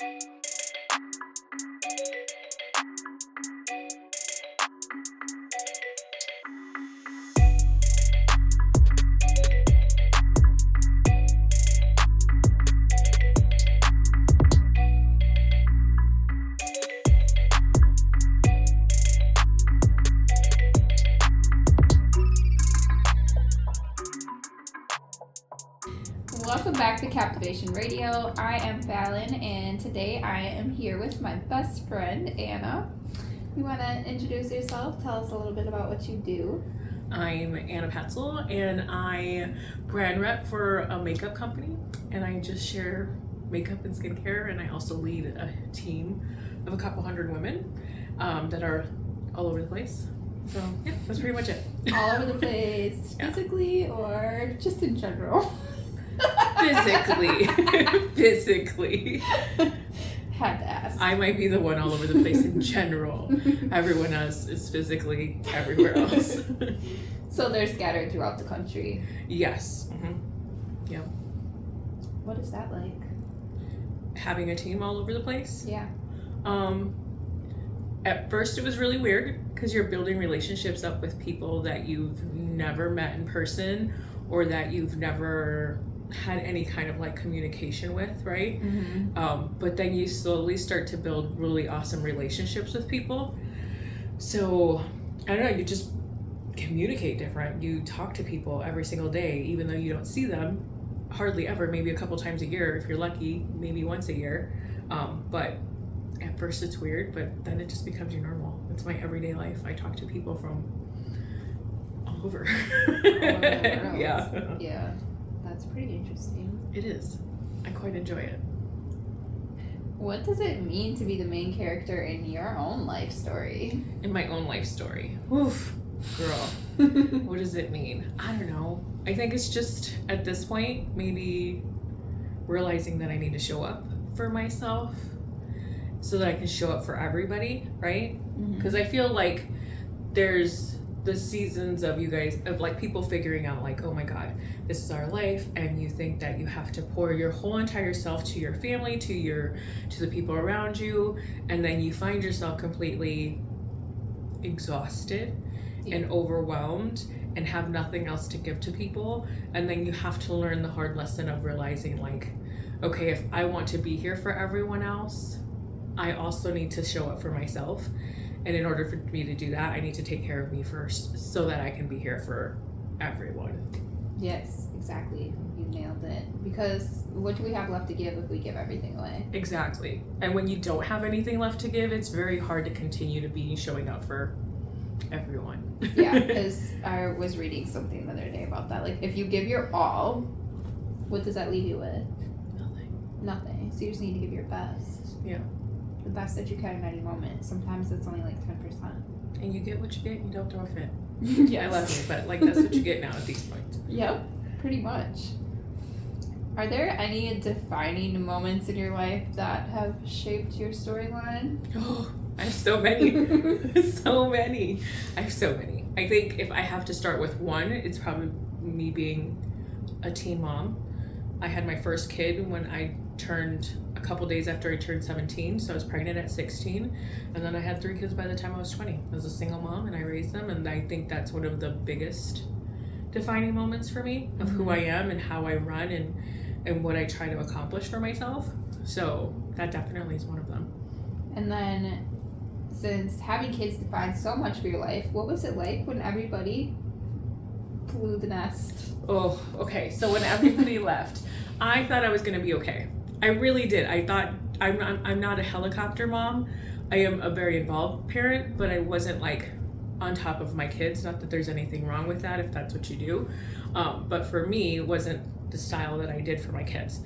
Welcome back Radio. I am Fallon, and today I am here with my best friend Anna. You want to introduce yourself? Tell us a little bit about what you do. I'm Anna Poetzl, and I brand rep for a makeup company, and I just share makeup and skincare, and I also lead a team of a couple hundred women um, that are all over the place. So yeah, that's pretty much it. All over the place, Yeah. physically or just in general. Physically, physically, Had to ask. I might be the one all over the place in general. Everyone else is physically everywhere else. so they're scattered throughout the country. yes. hmm What is that like? Having a team all over the place. Yeah. Um, at first, it was really weird because you're building relationships up with people that you've never met in person or that you've never had any kind of like communication with, right? Mm-hmm. Um, but then you slowly start to build really awesome relationships with people. So, I don't know, you just communicate different. You talk to people every single day, even though you don't see them hardly ever, maybe a couple times a year if you're lucky, maybe once a year. Um, but at first it's weird, but then it just becomes your normal. It's my everyday life. I talk to people from all over. world. yeah, Yeah. That's pretty interesting. it is. I quite enjoy it. What does it mean to be the main character in your own life story? In my own life story. Oof, girl. What does it mean? I don't know. I think it's just at this point, maybe realizing that I need to show up for myself so that I can show up for everybody, right? Mm-hmm. Because I feel like there's the seasons of you guys, of like people figuring out, like, oh my God, this is our life. And you think that you have to pour your whole entire self to your family, to your, to the people around you. And then you find yourself completely exhausted and overwhelmed and have nothing else to give to people and then you have to learn the hard lesson of realizing like okay if i want to be here for everyone else i also need to show up for myself and in order for me to do that i need to take care of me first so that i can be here for everyone Yes, exactly. You nailed it. Because what do we have left to give if we give everything away? exactly and when you don't have anything left to give it's very hard to continue to be showing up for everyone Yeah, because I was reading something the other day about that. Like, if you give your all, what does that leave you with? Nothing. Nothing. So you just need to give your best. Yeah. The best that you can in any moment. Sometimes it's only like 10%. and you get what you get you don't throw a fit yes. i love you but like that's what you get now at these points Yep, pretty much. Are there any defining moments in your life that have shaped your storyline? Oh, I have so many. so many. I have so many. I think if I have to start with one, it's probably me being a teen mom. I had my first kid when I turned a couple days after I turned 17, so I was pregnant at 16, and then I had three kids by the time I was 20. I was a single mom and I raised them, and I think that's one of the biggest defining moments for me of who mm-hmm. I am and how I run and and what I try to accomplish for myself. So that definitely is one of them. And then, since having kids defined so much of your life, what was it like when everybody flew the nest? Oh, okay. So when everybody left, I thought I was gonna be okay. I really did. I thought I'm not, I'm not a helicopter mom. I am a very involved parent, but I wasn't like on top of my kids. Not that there's anything wrong with that if that's what you do, um, but for me, it wasn't the style that I did for my kids.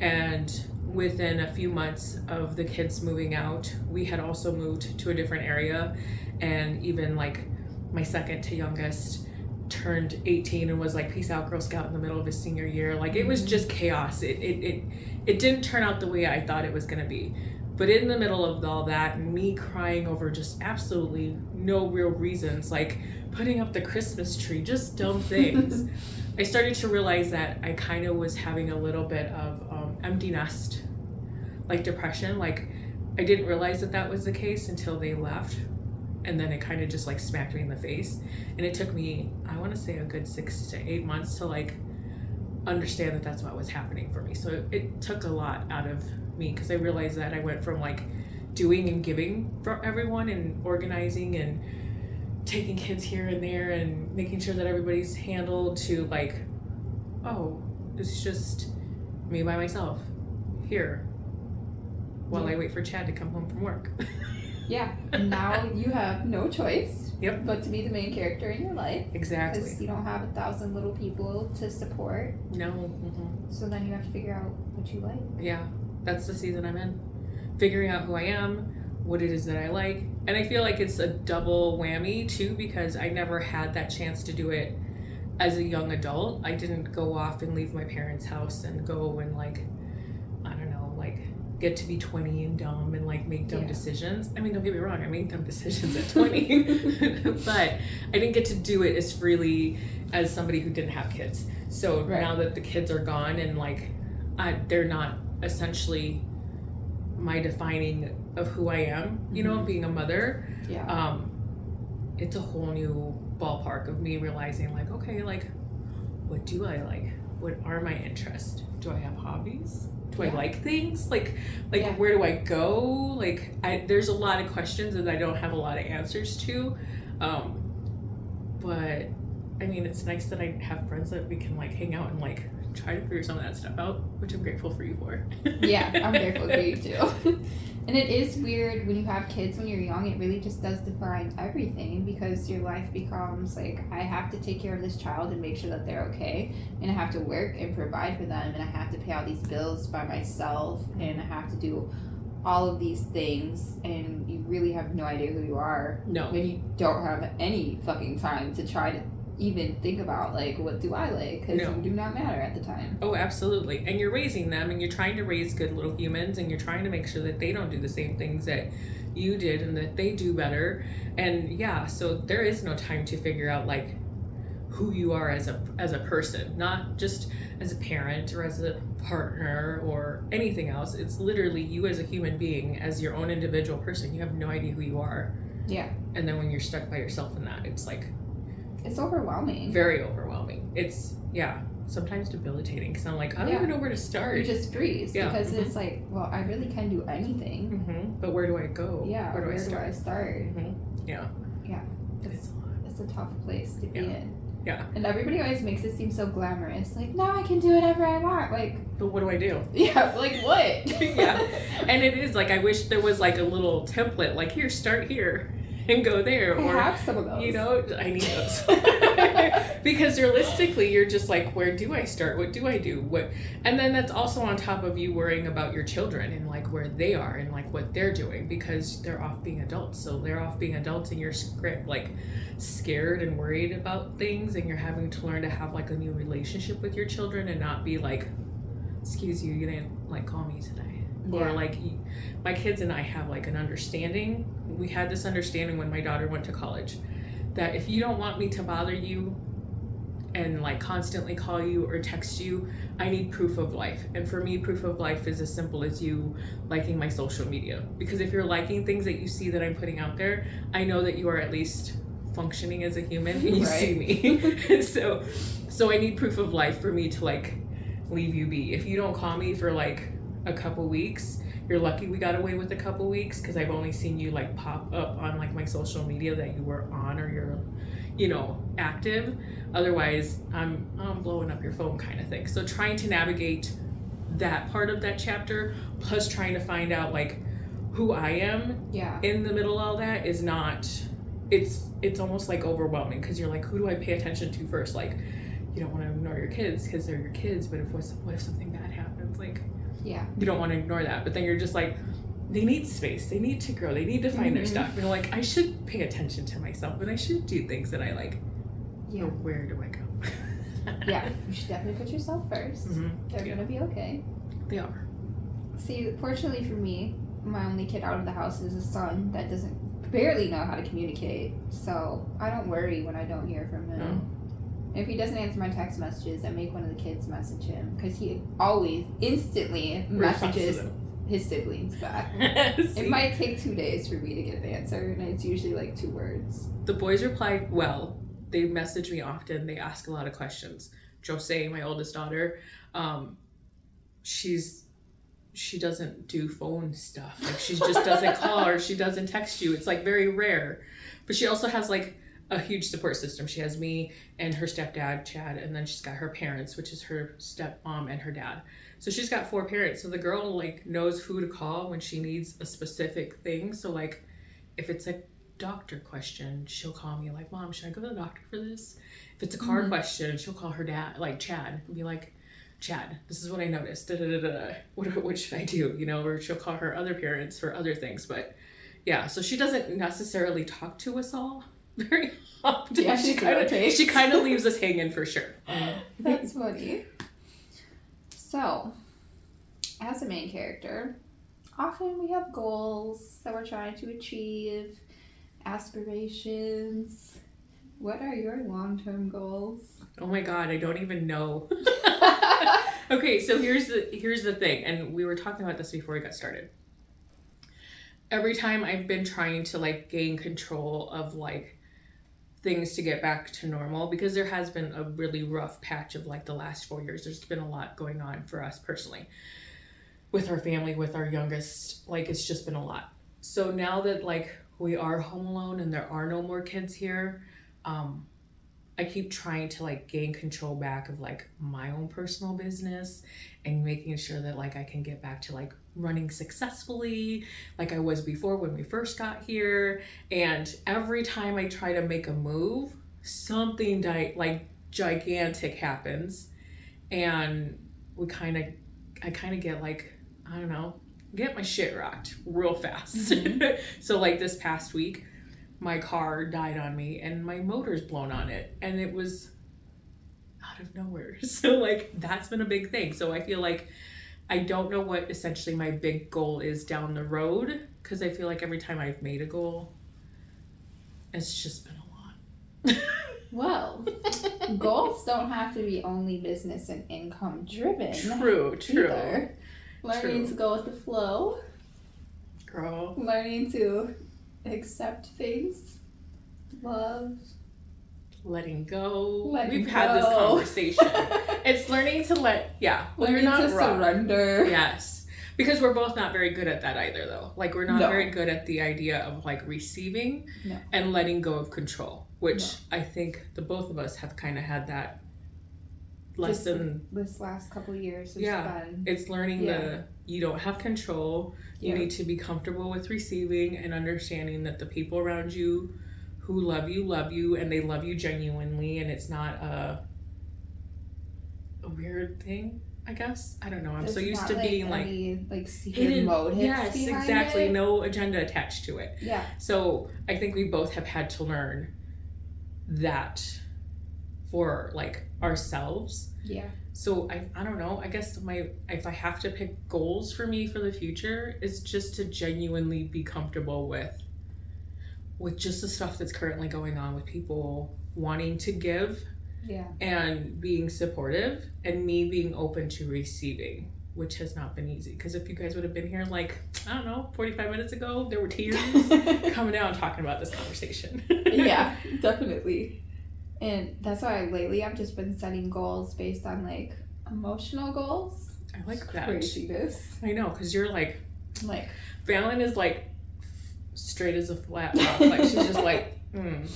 And within a few months of the kids moving out, we had also moved to a different area, and even like my second to youngest turned 18 and was like peace out girl scout in the middle of his senior year like it was just chaos it it it, it didn't turn out the way i thought it was going to be but in the middle of all that me crying over just absolutely no real reasons like putting up the christmas tree just dumb things i started to realize that i kind of was having a little bit of um, empty nest like depression. Like I didn't realize that that was the case until they left. And then it kind of just like smacked me in the face. And it took me, I want to say a good six to eight months to like understand that that's what was happening for me. So it, it took a lot out of me because I realized that I went from like doing and giving for everyone and organizing and taking kids here and there and making sure that everybody's handled to like, oh, it's just me by myself here while I wait for Chad to come home from work. Yeah. And now you have no choice. Yep. But to be the main character in your life. exactly. Because you don't have a thousand little people to support. No. hmm So then you have to figure out what you like. Yeah, that's the season I'm in. Figuring out who I am, what it is that I like. And I feel like it's a double whammy too because I never had that chance to do it as a young adult. I didn't go off and leave my parents' house and go and like I don't know, like get to be 20 and dumb and like make dumb Yeah. decisions. I mean, don't get me wrong, I made dumb decisions at 20. but I didn't get to do it as freely as somebody who didn't have kids. So Right. now that the kids are gone and like I, they're not essentially my defining of who I am, you know, Mhm. being a mother, Yeah. um, it's a whole new ballpark of me realizing like, okay, like, what do I like? What are my interests? Do I have hobbies? Do I like things? Like, like Yeah. where do I go? Like, I there's a lot of questions that I don't have a lot of answers to, um, but I mean, it's nice that I have friends that we can like hang out and like try to figure some of that stuff out, which I'm grateful for you for. yeah, I'm grateful for you too. And it is weird when you have kids when you're young, it really just does define everything because your life becomes like, I have to take care of this child and make sure that they're okay. And I have to work and provide for them. And I have to pay all these bills by myself. And I have to do all of these things. And you really have no idea who you are No. when you don't have any fucking time to try to even think about, like, what do I like? Because No. you do not matter at the time. Oh, absolutely. And you're raising them and you're trying to raise good little humans and you're trying to make sure that they don't do the same things that you did and that they do better. And yeah, so there is no time to figure out like who you are as a as a person, not just as a parent or as a partner or anything else. It's literally you as a human being, as your own individual person. You have no idea who you are. Yeah. And then when you're stuck by yourself in that, it's like It's overwhelming. very overwhelming. It's yeah, sometimes debilitating because I'm like, I don't Yeah. even know where to start. You just freeze Yeah, because mhm. it's like, well, I really can do anything. hmm But where do I go? Yeah, Where do where I do start? I start? Yeah. Yeah. It's It's, a it's a tough place to be Yeah. in. Yeah. And everybody always makes it seem so glamorous. Like, now I can do whatever I want. Like, But what do I do? yeah, like what? Yeah. And it is like I wish there was like a little template, like here, start here and go there, I or have some of those. you know, I need those. because realistically, you're just like, where do I start? What do I do? What? And then that's also on top of you worrying about your children and like where they are and like what they're doing because they're off being adults. So they're off being adults, and you're script like scared and worried about things, and you're having to learn to have like a new relationship with your children and not be like, excuse you, you didn't like call me today or like my kids and I have like an understanding. We had this understanding when my daughter went to college that if you don't want me to bother you and like constantly call you or text you, I need proof of life. And for me, proof of life is as simple as you liking my social media. Because if you're liking things that you see that I'm putting out there, I know that you are at least functioning as a human and you see me. so so I need proof of life for me to like leave you be. If you don't call me for like a couple weeks, you're lucky we got away with a couple weeks because I've only seen you like pop up on like my social media that you were on or you're, you know, active. Otherwise, I'm I'm blowing up your phone kind of thing. So trying to navigate that part of that chapter plus trying to find out like who I am yeah. in the middle of all that is not it's it's almost like overwhelming because you're like who do I pay attention to first like you don't want to ignore your kids because they're your kids but if what if something bad happens like Yeah. you don't want to ignore that but then you're just like they need space they need to grow they need to find their Mhm. stuff and like I should pay attention to myself and I should do things that I like Yeah. but where do I go Yeah. You should definitely put yourself 1st Mhm. They're Yeah. gonna be okay. they are See, fortunately for me, my only kid out of the house is a son that doesn't barely know how to communicate. So I don't worry when I don't hear from him. No. If he doesn't answer my text messages, I make one of the kids message him because he always instantly messages his siblings back. It might take two days for me to get an answer, and it's usually like two words. the boys reply well. They message me often. They ask a lot of questions. Jose, my oldest daughter, um, she's she doesn't do phone stuff. Like she just doesn't call or she doesn't text you. It's like very rare. But she also has like a huge support system. She has me and her stepdad, Chad, and then she's got her parents, which is her stepmom and her dad. So she's got four parents. So the girl like knows who to call when she needs a specific thing. So like if it's a doctor question, she'll call me like, "Mom, should I go to the doctor for this?" If it's a car Mhm. question, she'll call her dad, like Chad, and be like, "Chad, this is what I noticed. Da, da, da, da. What what should I do?" You know, or she'll call her other parents for other things. But yeah, so she doesn't necessarily talk to us all very often. Yeah, she kind of she kind of leaves us hanging for sure. Um, that's funny. So, as a main character, often we have goals that we're trying to achieve, aspirations. What are your long term goals? Oh my god, I don't even know. okay, so here's the here's the thing, and we were talking about this before we got started. Every time I've been trying to like gain control of like things to get back to normal because there has been a really rough patch of like the last 4 years. There's been a lot going on for us personally with our family, with our youngest, like it's just been a lot. So now that like we are home alone and there are no more kids here, um I keep trying to like gain control back of like my own personal business and making sure that like I can get back to like running successfully like I was before when we first got here. And every time I try to make a move something di- like gigantic happens. And we kind of I kind of get like I don't know get my shit rocked real fast. Mhm. so like this past week my car died on me and my motor's blown on it. And it was out of nowhere. So like that's been a big thing. So i feel like i don't know what essentially my big goal is down the road because i feel like every time i've made a goal it's just been a lot Well, goals don't have to be only business and income driven. true true either. Learning True. to go with the flow, girl learning to accept things, love. Letting go Letting we've had this conversation it's learning to let yeah well, you're learning not to wrong. surrender. Yes. Because we're both not very good at that either though. Like we're not No. very good at the idea of like receiving No. and letting go of control, which I think the both of us have kind of had that lesson. This last couple years has Yeah. been It's learning Yeah. the you don't have control. You Yeah. need to be comfortable with receiving and understanding that the people around you who love you love you and they love you genuinely and it's not a a weird thing, I guess. I don't know. I'm so used to like, being like any, like secret hidden motives. yes exactly it. no agenda attached to it Yeah. so i think we both have had to learn that for like ourselves Yeah. so i, I don't know i guess my if i have to pick goals for me for the future is just to genuinely be comfortable with with just the stuff that's currently going on with people wanting to give Yeah. and being supportive and me being open to receiving which has not been easy because if you guys would have been here like i don't know 45 minutes ago there were tears coming down talking about this conversation yeah, definitely. And that's why lately I've just been setting goals based on like emotional goals. i like that Craziness. i know because you're like Like Fallon is like straight as a flat rock like she's just like mm,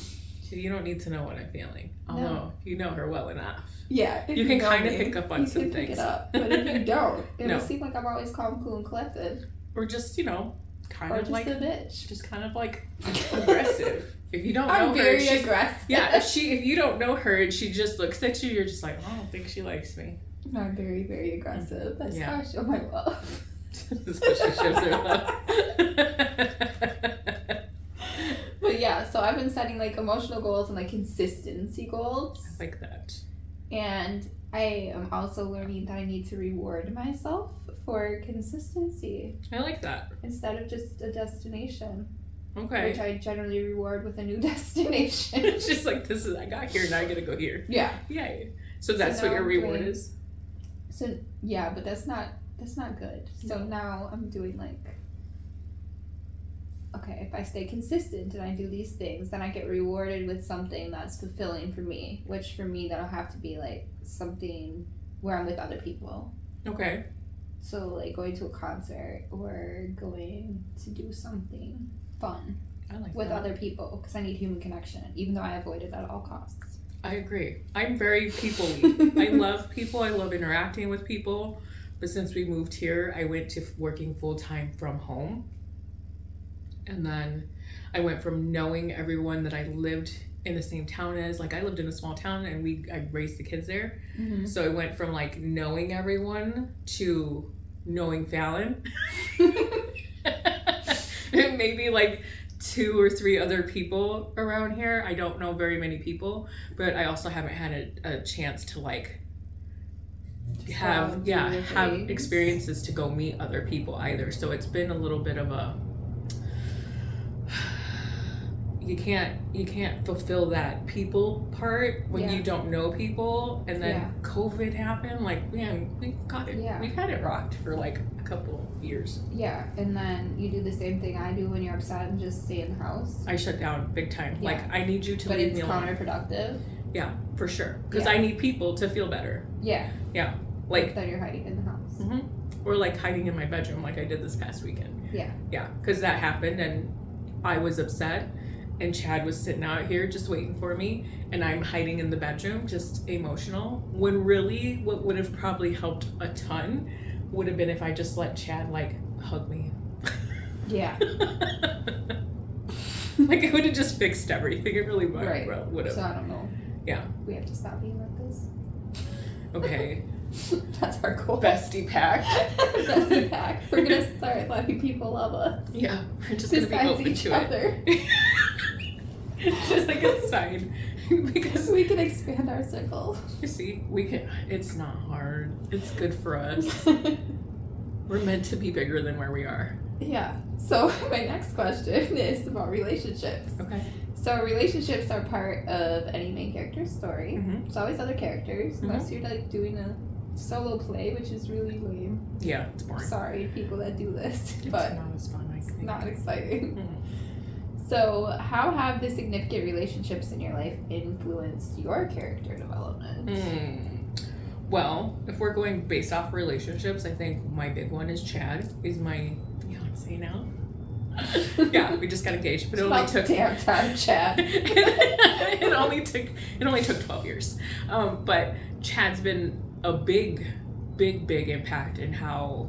you don't need to know what i'm feeling although you know her well enough yeah, You can kinda pick up on you some things. it up. But if you don't, it'll No. seem like I'm always calm, cool, and collected, or just you know kind or of just like a bitch. just kind of like aggressive if you don't know I'm her she's aggressive. Yeah, if she if you don't know her and she just looks at you, you're just like, "Oh, I don't think she likes me. I'm very, very aggressive. That's Yeah. how I show my love. That's she shows her love. But yeah, so I've been setting like emotional goals and like consistency goals. I like that. And I am also learning that I need to reward myself for consistency I like that. instead of just a destination, Okay. which I generally reward with a new destination. it's just like this is I got here now I gotta go here. yeah. Yay. So that's So what your reward doing- is? So yeah, but that's not that's not good. So now I'm doing like okay, if I stay consistent and I do these things, then I get rewarded with something that's fulfilling for me, which for me that'll have to be like something where I'm with other people. Okay. So like going to a concert or going to do something fun like with that. other people because I need human connection, even though I avoid it at all costs. I agree. I'm very people I love people. I love interacting with people. But since we moved here, I went to working full time from home. And then I went from knowing everyone that I lived in the same town as. Like I lived in a small town and we I raised the kids there. Mm-hmm. So I went from like knowing everyone to knowing Fallon. and maybe like two or three other people around here. I don't know very many people, but I also haven't had a, a chance to like have yeah have experiences to go meet other people either. So it's been a little bit of a you can't you can't fulfill that people part when Yeah. you don't know people and then Yeah. covid happened like man we got it Yeah. we've had it rocked for like a couple years Yeah, and then you do the same thing I do when you're upset and just stay in the house. i shut down big time Yeah. like i need you to But leave it's me alone counterproductive. yeah for sure because i need people to feel better Yeah. Yeah. Like that you're hiding in the house. Mhm. or like hiding in my bedroom like i did this past weekend Yeah. yeah because that happened and i was upset and chad was sitting out here just waiting for me and i'm hiding in the bedroom just emotional when really what would have probably helped a ton would have been if i just let chad like hug me Yeah. like it would have just fixed everything it really would Right. would have So I don't know. Yeah. We have to stop being like this. okay That's our goal. bestie pack Bestie pack. We're gonna start letting people love us. yeah we're just gonna be open each to it just like a sign because we can expand our circle. you see we can it's not hard it's good for us we're meant to be bigger than where we are yeah. So my next question is about relationships. okay So relationships are part of any main character's story. Mhm. It's always other characters, Mhm. unless you're like doing a solo play, which is really lame. yeah it's boring Sorry, people that do this, it's but not as fun I it's think not exciting. Mhm. So, how have the significant relationships in your life influenced your character development? Mm. Well, if we're going based off relationships, I think my big one is Chad. He's my fiance now. yeah, we just got engaged, but it only took damn time, Chad. it only took it only took 12 years um, but chad's been a big big big impact in how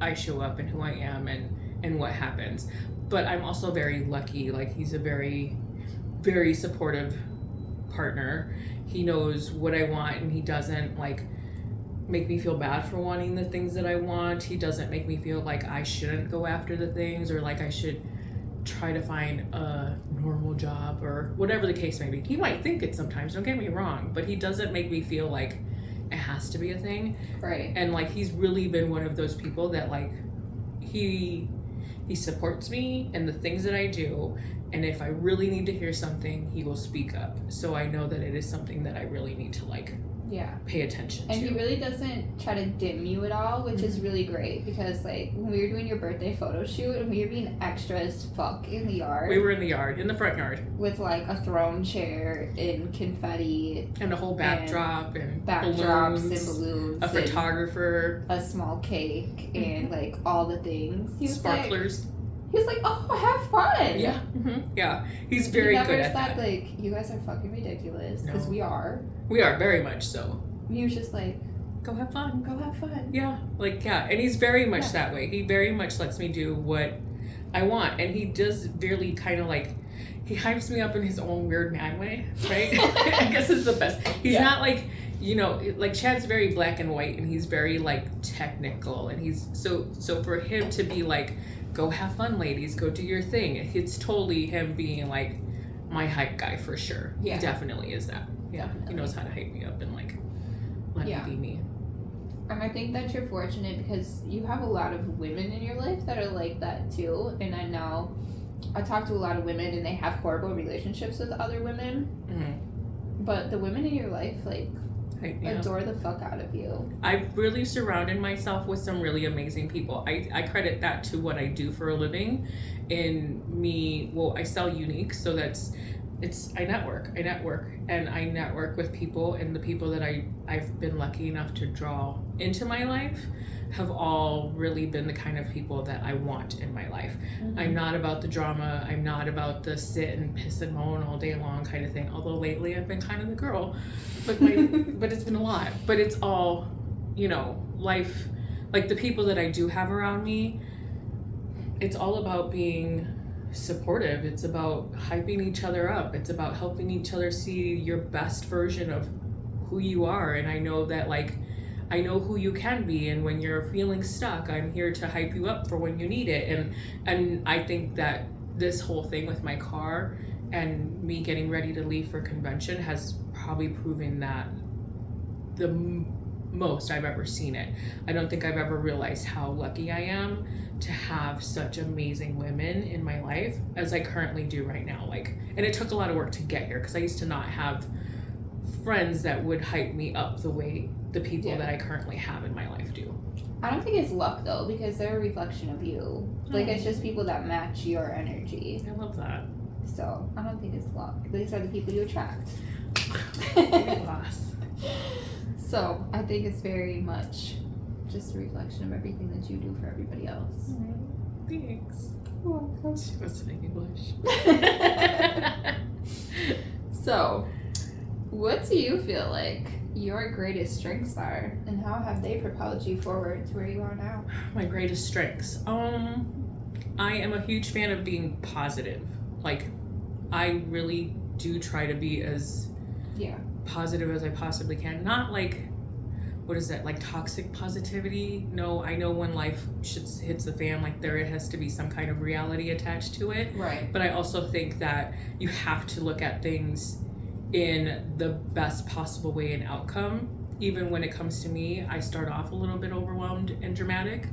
i show up and who i am and and what happens. But i'm also very lucky like he's a very very supportive partner. He knows what i want and he doesn't like make me feel bad for wanting the things that i want. He doesn't make me feel like i shouldn't go after the things or like i should try to find a normal job or whatever the case may be. He might think it sometimes, don't get me wrong, but he doesn't make me feel like it has to be a thing. Right. And like he's really been one of those people that like he he supports me and the things that I do and if I really need to hear something, he will speak up. So I know that it is something that I really need to like Yeah. pay attention And to. he really doesn't try to dim you at all, which is mm-hmm. really great because, like, when we were doing your birthday photo shoot and we were being extra as fuck in the yard we were in the yard, in the front yard, with like a throne chair and confetti, and a whole backdrop and, backdrops balloons, and balloons, a photographer, a small cake, and mm-hmm. like all the things. He was sparklers. he was like, "Oh, have fun." Yeah, hmm yeah. He's very he never good at said that. like, "You guys are fucking ridiculous," because No. we are. We are very much so. He was just like, Go have fun. "Go have fun." Yeah, like yeah, and he's very much Yeah. that way. He very much lets me do what I want, and he does really kind of like he hypes me up in his own weird mad way, right? I guess it's the best. He's Yeah. not like you know, like Chad's very black and white, and he's very like technical, and he's so so for him to be like, go have fun, ladies, go do your thing. It's totally him being like my hype guy for sure. Yeah. He definitely is that. Yeah, he knows how to hype me up and like let Yeah. me be me. And I think that you're fortunate because you have a lot of women in your life that are like that too. And I know I talk to a lot of women and they have horrible relationships with other women. Mhm. But the women in your life, like, I, adore the fuck out of you. I've really surrounded myself with some really amazing people. I, I credit that to what I do for a living. In me, well, I sell Younique, so that's it's I network. I network and I network with people and the people that I I've been lucky enough to draw into my life have all really been the kind of people that I want in my life. Mm-hmm. I'm not about the drama. I'm not about the sit and piss and moan all day long kind of thing. Although lately I've been kind of the girl, but my, but it's been a lot. But it's all, you know, life. Like the people that I do have around me, it's all about being supportive. It's about hyping each other up. It's about helping each other see your best version of who you are. And I know that like I know who you can be and when you're feeling stuck, I'm here to hype you up for when you need it. And and I think that this whole thing with my car and me getting ready to leave for convention has probably proven that the m- most I've ever seen it. I don't think I've ever realized how lucky I am to have such amazing women in my life as I currently do right now. Like, and it took a lot of work to get here because I used to not have friends that would hype me up the way the people Yeah. that I currently have in my life do. I don't think it's luck though, because they're a reflection of you. Like Mm. it's just people that match your energy. I love that. So I don't think it's luck. These are the people you attract. So I think it's very much just a reflection of everything that you do for everybody else. Thanks. Welcome. She was speaking English. So, what do you feel like your greatest strengths are, and how have they propelled you forward to where you are now? My greatest strengths. Um, I am a huge fan of being positive. Like, I really do try to be as Yeah. positive as I possibly can. Not like, what is that? Like toxic positivity? No, I know when life shit hits the fan, like there has to be some kind of reality attached to it. Right. But I also think that you have to look at things in the best possible way and outcome. Even when it comes to me, I start off a little bit overwhelmed and dramatic,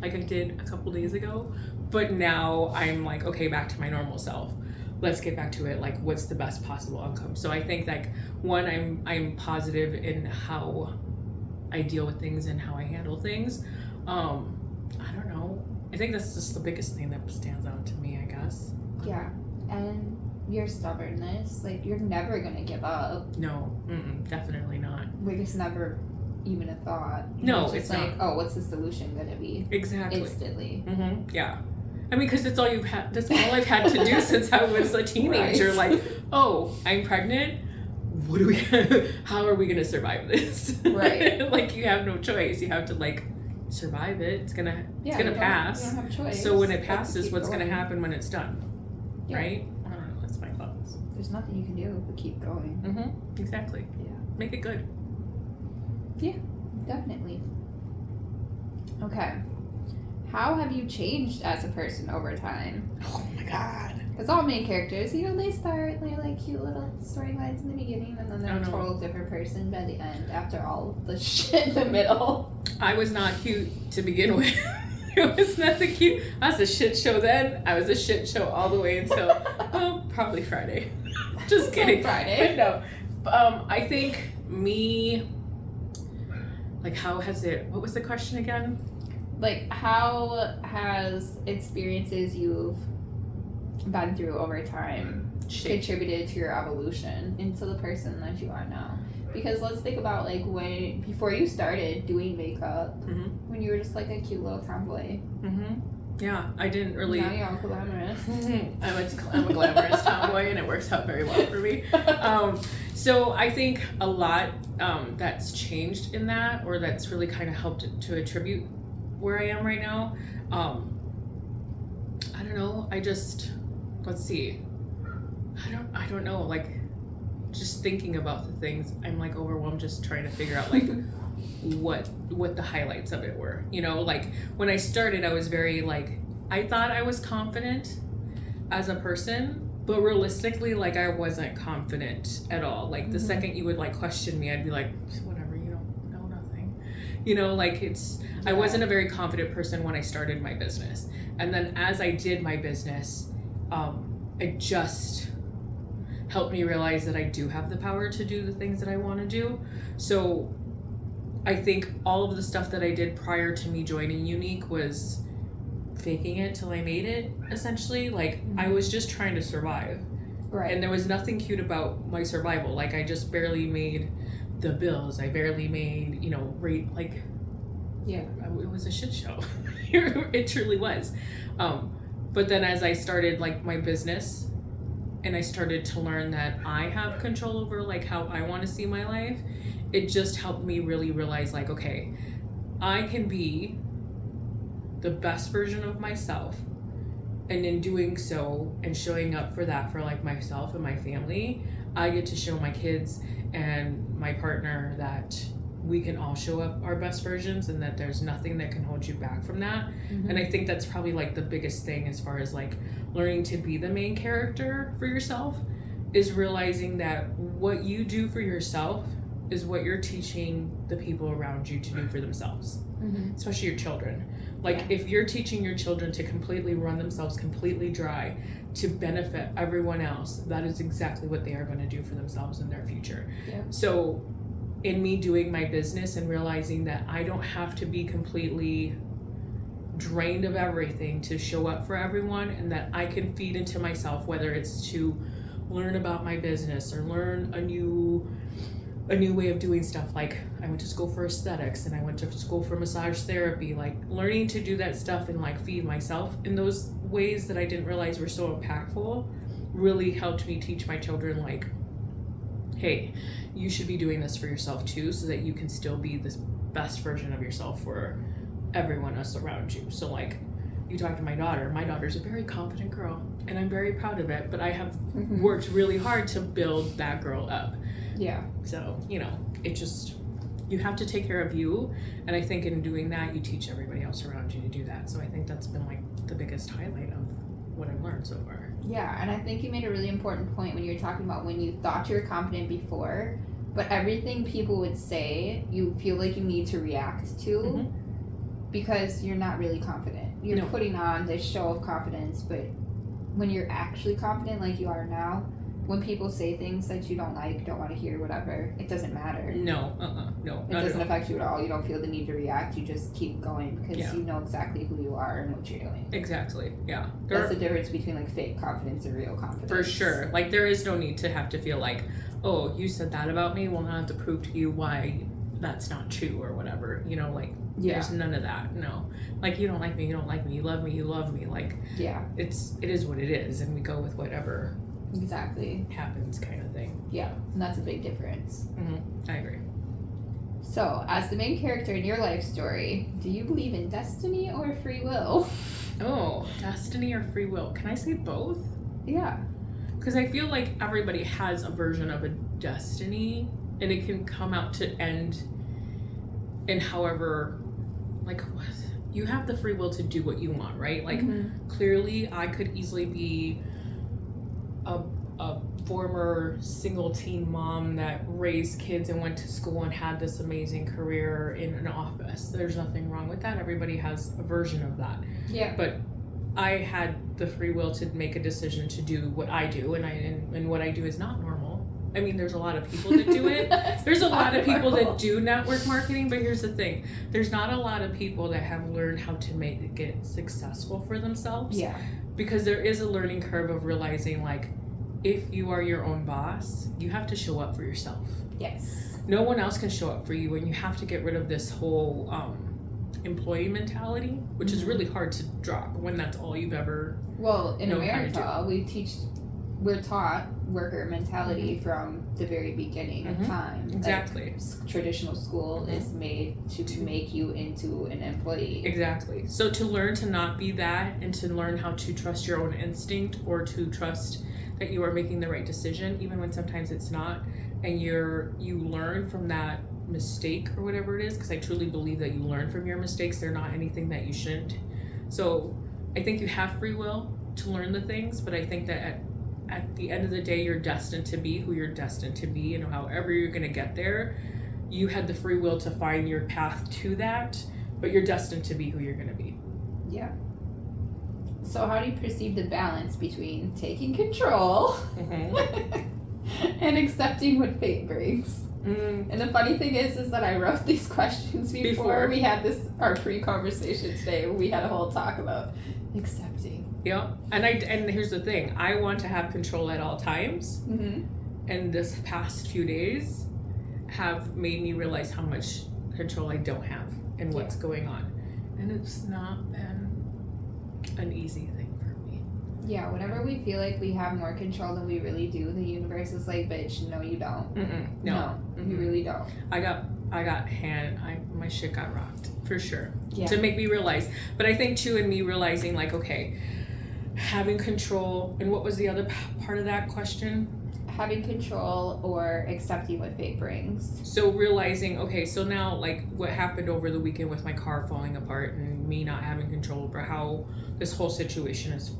like I did a couple days ago. But now I'm like, okay, back to my normal self. Let's get back to it. Like, what's the best possible outcome? So I think like one, I'm I'm positive in how I deal with things and how I handle things. Um, I don't know. I think that's just the biggest thing that stands out to me. I guess. Yeah. And your stubbornness, like you're never gonna give up. No, definitely not. Like it's never even a thought. No, just it's like, oh, what's the solution gonna be? Exactly. Instantly. hmm Yeah. I mean, because it's all you've had. That's all I've had to do since I was a teenager. Right. Like, oh, I'm pregnant. What do we? how are we gonna survive this? Right. like, you have no choice. You have to like survive it. It's gonna. Yeah, it's gonna pass. You don't have a choice. So when it You have to passes, what's gonna happen when it's done? Yeah. Right. I don't know. That's my thoughts. There's nothing you can do but keep going. Mm-hmm. Exactly. Yeah. Make it good. Yeah, definitely. Okay. How have you changed as a person over time? Oh my god. Because all main characters, you know, they start, they're like cute little storylines in the beginning, and then they're a total different person by the end after all the shit in the middle. I was not cute to begin with. it was nothing cute. I was a shit show then. I was a shit show all the way until oh, probably Friday. Just kidding. But Friday. no. Um, I think me like how has it what was the question again? Like, how has experiences you've been through over time Shape. contributed to your evolution into the person that you are now? Because let's think about like when before you started doing makeup, Mhm. when you were just like a cute little tomboy. Mm-hmm. Yeah, I didn't really Now you're glamorous. I'm, a, I'm a glamorous tomboy and it works out very well for me. um, so I think a lot um, that's changed in that, or that's really kind of helped to attribute where I am right now. Um, I don't know. I just let's see. I don't. I don't know. Like, just thinking about the things, I'm like overwhelmed. Just trying to figure out like what what the highlights of it were. You know, like when I started, I was very like I thought I was confident as a person, but realistically, like I wasn't confident at all. Like the Mhm. second you would like question me, I'd be like, whatever, you don't know nothing. You know, like it's I wasn't a very confident person when I started my business. And then as I did my business, um, I just helped me realize that I do have the power to do the things that I want to do. So I think all of the stuff that I did prior to me joining Younique was faking it till I made it, essentially. Like, I was just trying to survive. Right. And there was nothing cute about my survival. Like, I just barely made the bills. I barely made, you know, rate, like, Yeah. it was a shit show. it truly was. Um, but then as I started, like, my business, and I started to learn that I have control over, like, how I want to see my life, it just helped me really realize, like, okay, I can be the best version of myself and in doing so and showing up for that for like myself and my family i get to show my kids and my partner that we can all show up our best versions and that there's nothing that can hold you back from that Mhm. and i think that's probably like the biggest thing as far as like learning to be the main character for yourself is realizing that what you do for yourself is what you're teaching the people around you to do for themselves Mhm. especially your children. Like Yeah. if you're teaching your children to completely run themselves completely dry to benefit everyone else, that is exactly what they are going to do for themselves in their future. Yeah. So in me doing my business and realizing that I don't have to be completely drained of everything to show up for everyone and that I can feed into myself whether it's to learn about my business or learn a new a new way of doing stuff. Like I went to school for aesthetics and I went to school for massage therapy like learning to do that stuff and like feed myself. In those ways that I didn't realize were so impactful really helped me teach my children like hey you should be doing this for yourself too so that you can still be this best version of yourself for everyone else around you. So like you talk to my daughter. My daughter's a very confident girl and i'm very proud of it but i have Mhm. worked really hard to build that girl up. Yeah. so you know it just you have to take care of you and i think in doing that you teach everybody else around you to do that. So i think that's been like the biggest highlight of what i've learned so far Yeah, and I think you made a really important point when you were talking about when you thought you were confident before, but everything people would say, you feel like you need to react to Mhm. because you're not really confident. You're No. putting on this show of confidence, but when you're actually confident like you are now, when people say things that you don't like, don't want to hear, whatever, it doesn't matter. no uh-uh no It doesn't affect you at all. You don't feel the need to react. You just keep going because Yeah. you know exactly who you are and what you're doing. exactly yeah There That's the difference between like fake confidence and real confidence. For sure. Like there is no need to have to feel like, oh, you said that about me. Well, now I have to prove to you why that's not true or whatever. You know, like Yeah. there's none of that. No. Like you don't like me, you don't like me. You love me, you love me. Like Yeah. it's it is what it is, and we go with whatever Exactly. happens, kind of thing. Yeah. And that's a big difference. I agree. So, as the main character in your life story, do you believe in destiny or free will? Oh, destiny or free will? Can I say both? Yeah. Because I feel like everybody has a version of a destiny, and it can come out to end in however, like, what? You have the free will to do what you want, right? Like, Mhm. clearly, I could easily be a, a former single teen mom that raised kids and went to school and had this amazing career in an office. There's nothing wrong with that. Everybody has a version of that yeah. but I had the free will to make a decision to do what I do, and I and, and what I do is not normal. I mean, there's a lot of people that do it. There's a lot of people that do network marketing, but here's the thing: there's not a lot of people that have learned how to make it successful for themselves. Yeah. Because there is a learning curve of realizing, like, if you are your own boss, you have to show up for yourself. Yes. No one else can show up for you, and you have to get rid of this whole um, employee mentality, which is Mhm. really hard to drop when that's all you've ever. Well, in Know how to America, we teach, we're taught worker mentality from the very beginning Mhm. of time. Like, Exactly. s- traditional school is made to, To- make you into an employee. Exactly. So to learn to not be that and to learn how to trust your own instinct or to trust that you are making the right decision even when sometimes it's not and you're you learn from that mistake or whatever it is because I truly believe that you learn from your mistakes they're not anything that you shouldn't. So I think you have free will to learn the things but I think that at at the end of the day you're destined to be who you're destined to be and however you're going to get there you had the free will to find your path to that but you're destined to be who you're going to be. Yeah. So, how do you perceive the balance between taking control and accepting what fate brings. Mm, And the funny thing is, is that I wrote these questions before, Before. we had this our pre-conversation today. We had a whole talk about accepting. Yeah, and I and here's the thing: I want to have control at all times, Mm-hmm. and this past few days have made me realize how much control I don't have and what's going on, and it's not been an easy thing for me. Yeah, whenever we feel like we have more control than we really do, the universe is like, "Bitch, no, you don't. Mm-mm, no, you Mhm. really don't." I got I got hand I my shit got rocked for sure. Yeah. to make me realize. But I think too, in me realizing, like, okay, having control. And what was the other p- part of that question? Having control or accepting what fate brings. So realizing, okay, so now like what happened over the weekend with my car falling apart and me not having control over how this whole situation is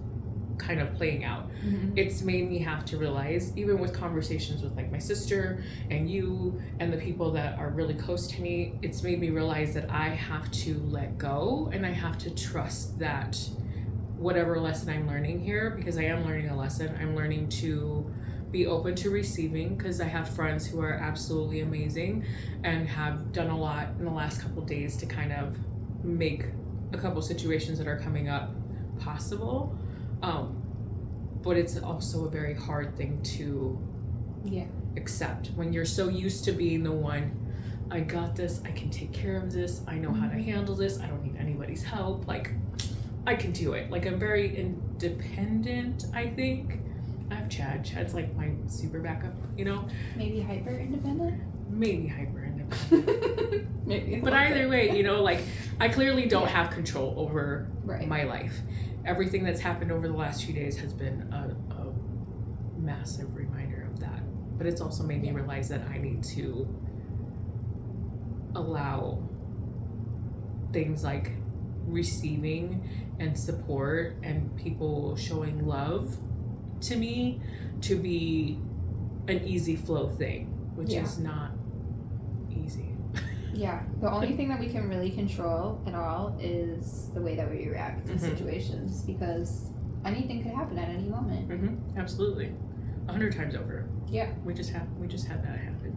kind of playing out. Mm-hmm. It's made me have to realize, even with conversations with like my sister and you and the people that are really close to me, it's made me realize that I have to let go and I have to trust that whatever lesson I'm learning here, because I am learning a lesson, I'm learning to be open to receiving because I have friends who are absolutely amazing and have done a lot in the last couple days to kind of make a couple situations that are coming up possible. Um, but it's also a very hard thing to Yeah. accept when you're so used to being the one I got this, I can take care of this, I know how to handle this, I don't need anybody's help. Like, I can do it. Like, I'm very independent, I think. I have Chad. Chad's like my super backup, you know? Maybe hyper independent. Maybe hyper independent. Maybe. But either way, you know, like, I clearly don't have control over Right. my life. Everything that's happened over the last few days has been a, a massive reminder of that. But it's also made me realize that I need to allow things like receiving and support and people showing love to me to be an easy flow thing, which Yeah. is not easy. Yeah. The only thing that we can really control at all is the way that we react to Mhm. situations because anything could happen at any moment. Mm-hmm. Absolutely, a hundred times over. Yeah. We just have we just had that happen.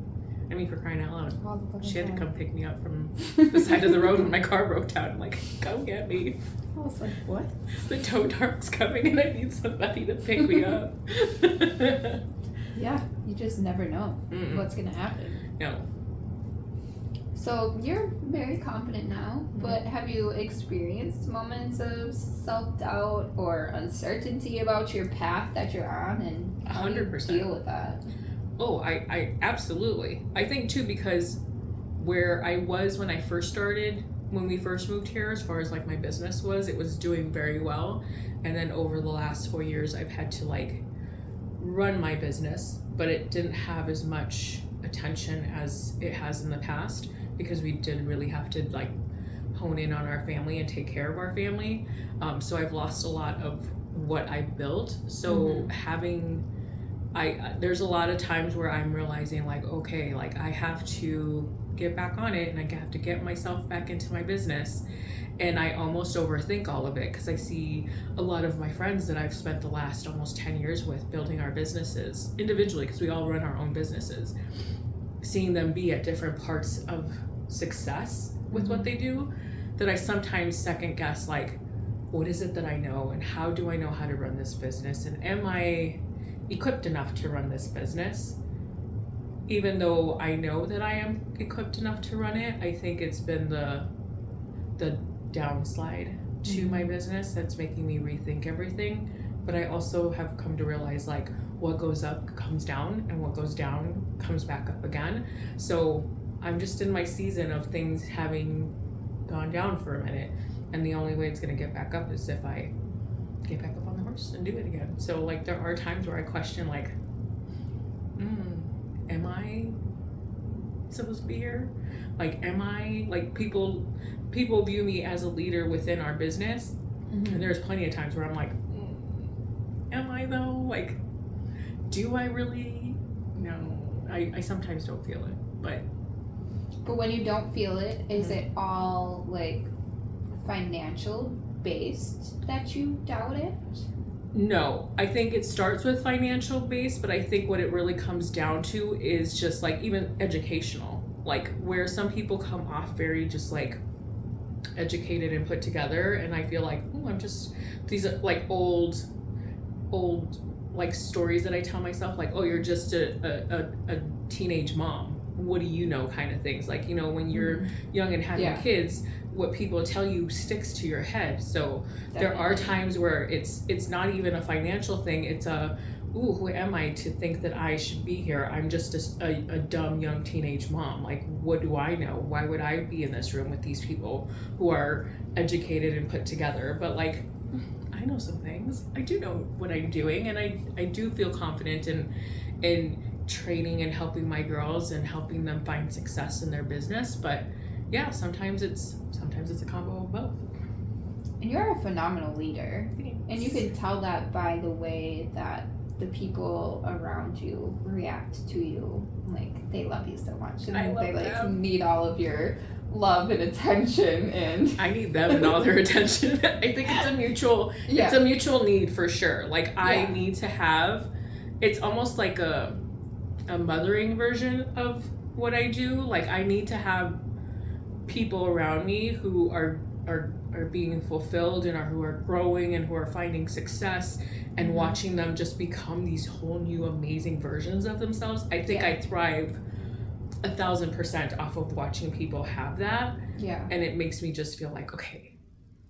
I mean, for crying out loud, All the fucking she had to come pick me up from the side of the road when my car broke down. I'm like, come get me. I was like, what? The tow truck's coming and I need somebody to pick me up. Yeah. You just never know Mm-mm. what's gonna happen. No. So you're very confident now, Mm-hmm. but have you experienced moments of self doubt or uncertainty about your path that you're on, and how hundred percent. deal with that? Oh, I, I absolutely. I think too because where I was when I first started, when we first moved here, as far as like my business was, it was doing very well. And then over the last four years, I've had to like run my business, but it didn't have as much attention as it has in the past because we did really have to like hone in on our family and take care of our family. Um, so I've lost a lot of what I built. So Mhm. having I there's a lot of times where I'm realizing like okay like I have to get back on it and I have to get myself back into my business. And I almost overthink all of it because I see a lot of my friends that I've spent the last almost 10 years with building our businesses individually because we all run our own businesses seeing them be at different parts of success with what mm-hmm. they do that I sometimes second guess like what is it that I know and how do I know how to run this business and am I equipped enough to run this business. Even though I know that I am equipped enough to run it, I think it's been the the downslide to mm-hmm. my business that's making me rethink everything. But I also have come to realize like what goes up comes down and what goes down comes back up again. So I'm just in my season of things having gone down for a minute. And the only way it's gonna get back up is if I get back up on the horse and do it again. So like there are times where I question like, mm, am I supposed to be here? Like am I like people people view me as a leader within our business and there's plenty of times where I'm like, mm, am I though? Like, do I really? No, I, I sometimes don't feel it, but But when you don't feel it, is Mhm. it all like financial based that you doubt it? No, I think it starts with financial base, but I think what it really comes down to is just like even educational. Like where some people come off very just like educated and put together, and I feel like, oh, I'm just these are like old, old like stories that I tell myself, like, oh, you're just a, a, a, a teenage mom. What do you know? Kind of things. Like, you know, when you're mm-hmm. young and having Yeah. kids, what people tell you sticks to your head. So there are times where it's it's not even a financial thing. It's a ooh, who am I to think that I should be here? I'm just a a dumb young teenage mom. Like, what do I know? Why would I be in this room with these people who are educated and put together? But like, I know some things. I do know what I'm doing, and I I do feel confident in in training and helping my girls and helping them find success in their business. But yeah, sometimes it's sometimes it's a combo of both. And you're a phenomenal leader. And you can tell that by the way that the people around you react to you. Like they love you so much. And they like them. need all of your love and attention and I need them and all their attention. I think it's a mutual it's a mutual need for sure. Like I Yeah. need to have it's almost like a a mothering version of what I do. Like I need to have people around me who are are are being fulfilled and are who are growing and who are finding success and Mhm. watching them just become these whole new amazing versions of themselves. I think Yeah. I thrive a thousand percent off of watching people have that yeah. and it makes me just feel like okay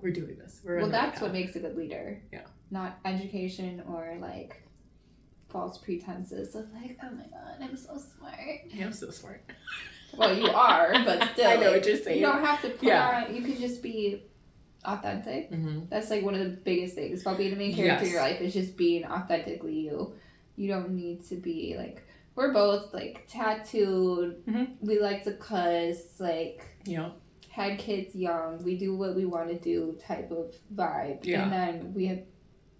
we're doing this we're Well right that's what makes a good leader. Yeah. Not education or like false pretenses of like, oh my god, I'm so smart. yeah, i'm so smart Well, you are, but still, i know like, what you're saying you don't have to put Yeah. on. You could just be authentic. hmm That's like one of the biggest things about being the main character in your life is just being authentically you. You don't need to be like we're both like tattooed. Mhm. We like to cuss. Like you know had kids young. We do what we want to do type of vibe. Yeah. And then we have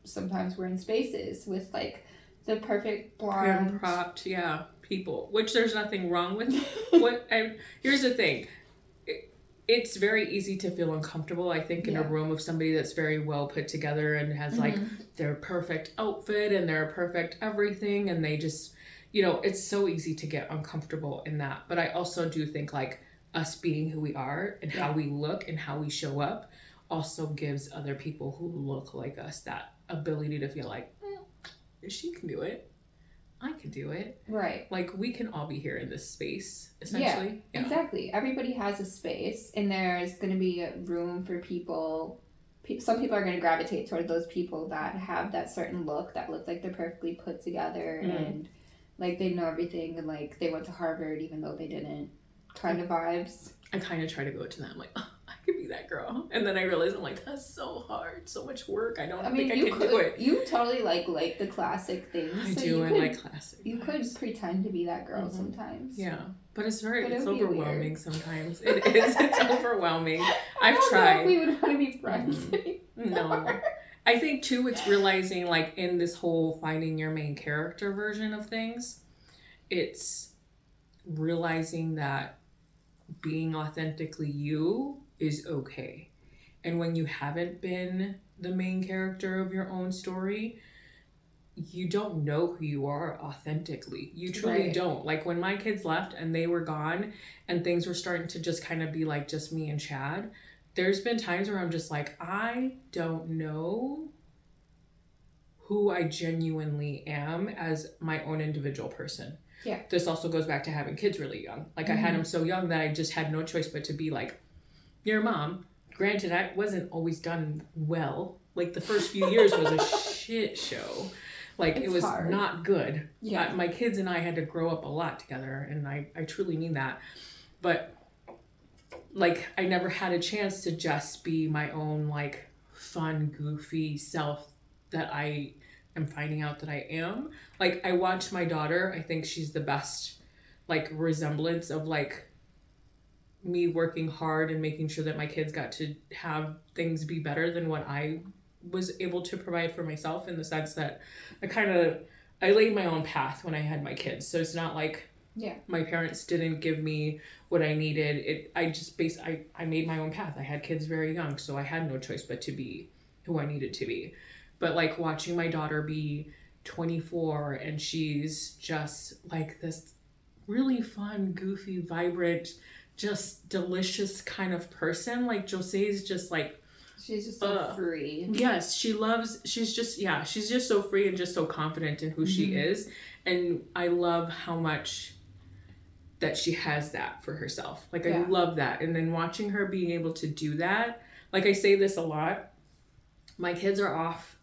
sometimes we're in spaces with like the perfect blonde. propped yeah people which there's nothing wrong with. What I, here's the thing. It, it's very easy to feel uncomfortable i think in a room of somebody that's very well put together and has like Mhm. their perfect outfit and their perfect everything and they just you know it's so easy to get uncomfortable in that. But i also do think like us being who we are and how we look and how we show up also gives other people who look like us that ability to feel like "Mm, she can do it i can do it right. like we can all be here in this space essentially yeah, Exactly. Everybody has a space, and there's going to be room for people. Some people are going to gravitate toward those people that have that certain look that look like they're perfectly put together Mhm. and like they know everything and like they went to Harvard even though they didn't. Kind of vibes. I kind of try to go to that i'm like oh, i could be that girl and then i realize i'm like that's so hard so much work i don't I mean, think i can could. do it You totally like like the classic things. I so do could, like classic. You could pretend to be that girl Mhm. sometimes. Yeah, but it's very But it's overwhelming weird. sometimes. It is. It's overwhelming. I I've tried. We would want to be friends. Mhm. No, I think too. It's realizing like in this whole finding your main character version of things, it's realizing that being authentically you is okay, and when you haven't been the main character of your own story. You don't know who you are authentically. You truly Right. don't. Like when my kids left and they were gone and things were starting to just kind of be like just me and Chad, there's been times where I'm just like, I don't know who I genuinely am as my own individual person. Yeah. This also goes back to having kids really young. Like I had Mhm. them so young that I just had no choice but to be like, your mom. Granted, I wasn't always done well. Like the first few years was a shit show. Like it was hard. not good. Yeah. Uh, my kids and I had to grow up a lot together, and I, I truly mean that. But like, I never had a chance to just be my own, like, fun, goofy self that I am finding out that I am. Like, I watch my daughter, I think she's the best, like, resemblance of, like, me working hard and making sure that my kids got to have things be better than what I was able to provide for myself in the sense that I kind of I laid my own path when I had my kids. So it's not like Yeah. my parents didn't give me what I needed. It I just base I, I made my own path. I had kids very young, so I had no choice but to be who I needed to be. But like watching my daughter be 24 and she's just like this really fun, goofy, vibrant, just delicious kind of person. Like Jose's just like She's just so Uh, free. Yes, she loves. She's just yeah. She's just so free and just so confident in who she Mhm. is, and I love how much that she has that for herself. Like I love that, and then watching her being able to do that. Like I say this a lot. My kids are off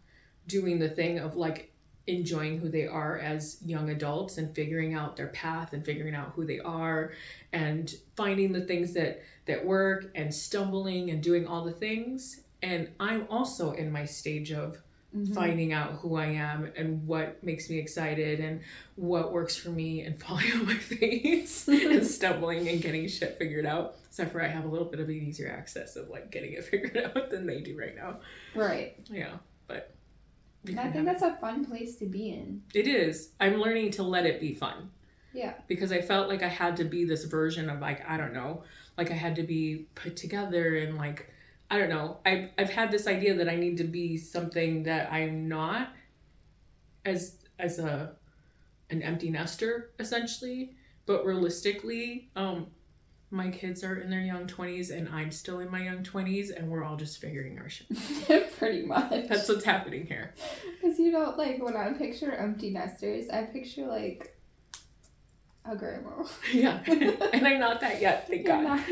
doing the thing of like enjoying who they are as young adults and figuring out their path and figuring out who they are and finding the things that that work and stumbling and doing all the things and i'm also in my stage of Mhm. finding out who i am and what makes me excited and what works for me and falling on my face and stumbling and getting shit figured out except for i have a little bit of an easier access of like getting it figured out than they do right now Right. yeah but And I think that's a fun place to be in. it is i'm learning to let it be fun Yeah. because I felt like I had to be this version of like I don't know, like I had to be put together and like I don't know. I I've had this idea that I need to be something that I'm not as as a an empty nester essentially, but realistically, um my kids are in their young 20s and I'm still in my young 20s and we're all just figuring our shit. Pretty much. That's what's happening here. Because you know, like when I picture empty nesters, I picture like a grandma. Yeah. and I'm not that yet, thank You're God. not-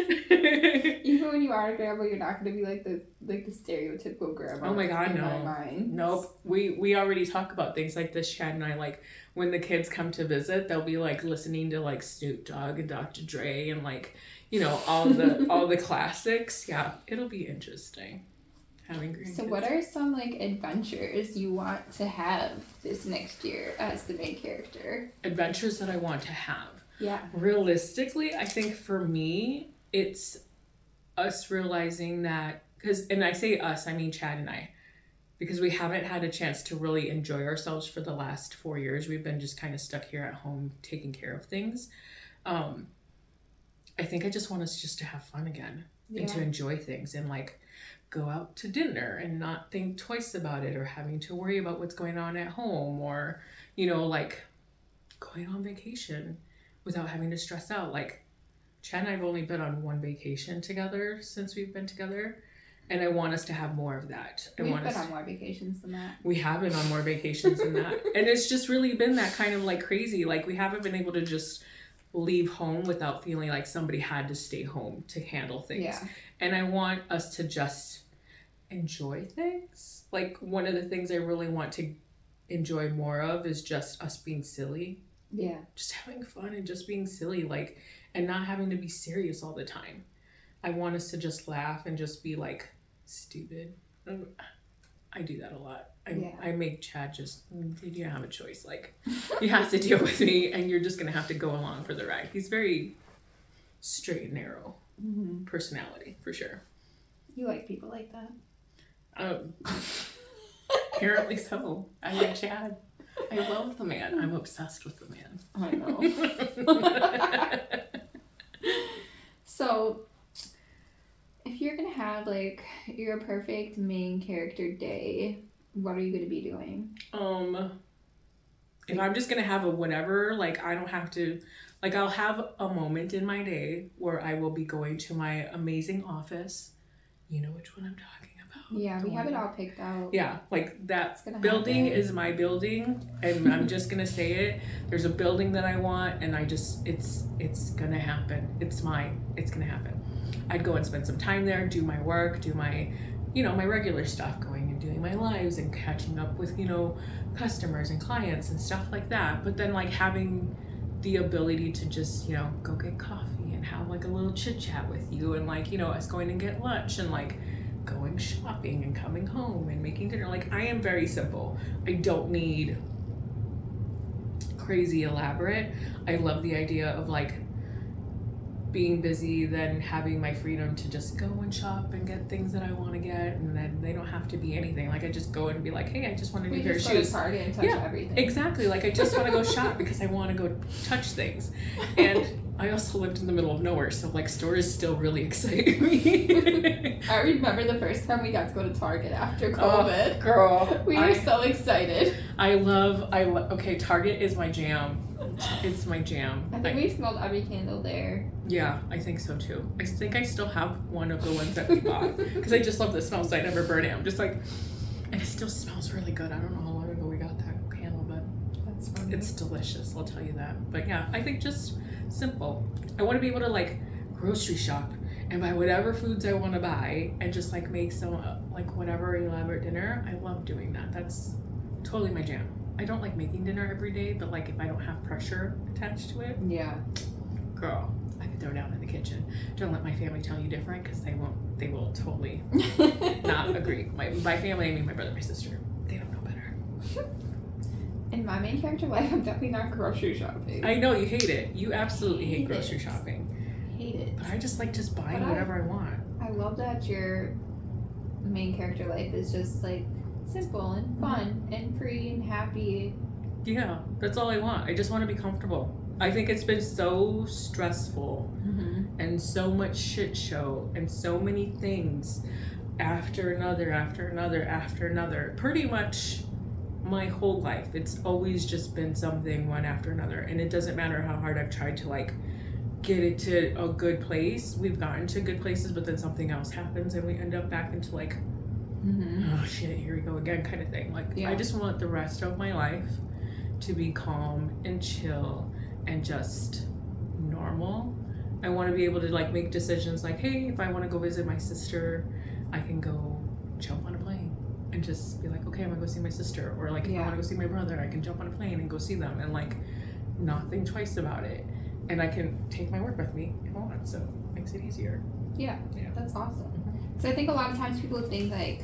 Even when you are a grandma, you're not gonna be like the like the stereotypical grandma. Oh my God, in my no. mind. Nope. We we already talk about things like this, Chad and I. Like when the kids come to visit, they'll be like listening to like Snoop Dogg and Dr. Dre and like you know all the all the classics. Yeah, it'll be interesting having grandkids. So, what are some like adventures you want to have this next year as the main character? adventures that I want to have? Yeah. Realistically, I think for me, it's us realizing that because, and I say us, I mean Chad and I, because we haven't had a chance to really enjoy ourselves for the last four years. We've been just kind of stuck here at home taking care of things. Um, I think I just want us just to have fun again and to enjoy things and like go out to dinner and not think twice about it or having to worry about what's going on at home or you know like going on vacation without having to stress out like chad and i've only been on one vacation together since we've been together and i want us to have more of that i We've want been us on more vacations than that. we have been on more vacations than that. and it's just really been that kind of like crazy. Like we haven't been able to just leave home without feeling like somebody had to stay home to handle things. Yeah. And I want us to just enjoy things. Like one of the things I really want to enjoy more of is just us being silly. Yeah. Just having fun and just being silly, like and not having to be serious all the time. I want us to just laugh and just be like stupid. I do that a lot. I, Yeah. I make Chad just, "Mm, you don't have a choice. Like, you have to deal with me and you're just going to have to go along for the ride. He's very straight and narrow hmm personality, for sure. You like people like that. Um, apparently so. I like Chad. I love the man. I'm obsessed with the man. I know. So, if you're gonna have like your perfect main character day, what are you gonna be doing? Um, if I'm just gonna have a whatever, like I don't have to, like I'll have a moment in my day where I will be going to my amazing office. You know which one I'm talking about. Yeah, we have it all picked out. Yeah, like that gonna building happen. is my building, and I'm just gonna say it. There's a building that I want, and I just it's it's gonna happen. It's mine. It's gonna happen. I'd go and spend some time there, do my work, do my, you know, my regular stuff, going and doing my lives and catching up with you know customers and clients and stuff like that. But then like having the ability to just you know go get coffee and have like a little chit chat with you and like you know us going and get lunch and like going shopping and coming home and making dinner. Like I am very simple. I don't need crazy elaborate. I love the idea of like being busy, than having my freedom to just go and shop and get things that I want to get, and then they don't have to be anything. Like I just go and be like, hey, I just want a new We pair of just go to shoes. Target and touch Yeah, everything. Exactly. Like I just want to go shop because I want to go touch things. And I also lived in the middle of nowhere, so like stores still really excite me. I remember the first time we got to go to Target after Oh, COVID. Girl, we were I, so excited. I love I lo- okay. Target is my jam. It's my jam. I think we smelled every candle there. Yeah, I think so too. I think I still have one of the ones that we bought because I just love the smell, so I never burn it. I'm just like, and it still smells really good. I don't know how long ago we got that candle, but That's funny. it's delicious. I'll tell you that. But yeah, I think just simple. I want to be able to like grocery shop and buy whatever foods I want to buy and just like make some uh, like whatever elaborate dinner. I love doing that. That's totally my jam. I don't like making dinner every day, but like if I don't have pressure attached to it, yeah. girl, I could throw down in the kitchen. Don't let my family tell you different because they won't. They will totally not agree. My my family, I mean my brother, my sister, they don't know better. In my main character life, I'm definitely not grocery shopping. I know you hate it. You absolutely hate Hate grocery it. shopping. hate it. But I just like just buying But I- whatever I want. I love that your main character life is just like simple and fun and free and happy. Yeah, that's all I want. I just want to be comfortable. I think it's been so stressful Mm-hmm. and so much shit show and so many things after another, after another, after another. Pretty much my whole life. It's always just been something one after another. And it doesn't matter how hard I've tried to like get it to a good place. We've gotten to good places, but then something else happens and we end up back into like Mm-hmm. oh shit, here we go again kind of thing. Like Yeah. I just want the rest of my life to be calm and chill and just normal. I want to be able to like make decisions like, hey, if I want to go visit my sister, I can go jump on a plane and just be like, okay, I'm gonna go see my sister. Or like if I want to go see my brother, I can jump on a plane and go see them and like not think twice about it. And I can take my work with me if I want, so it makes it easier. Yeah, Yeah. that's awesome. So I think a lot of times people think like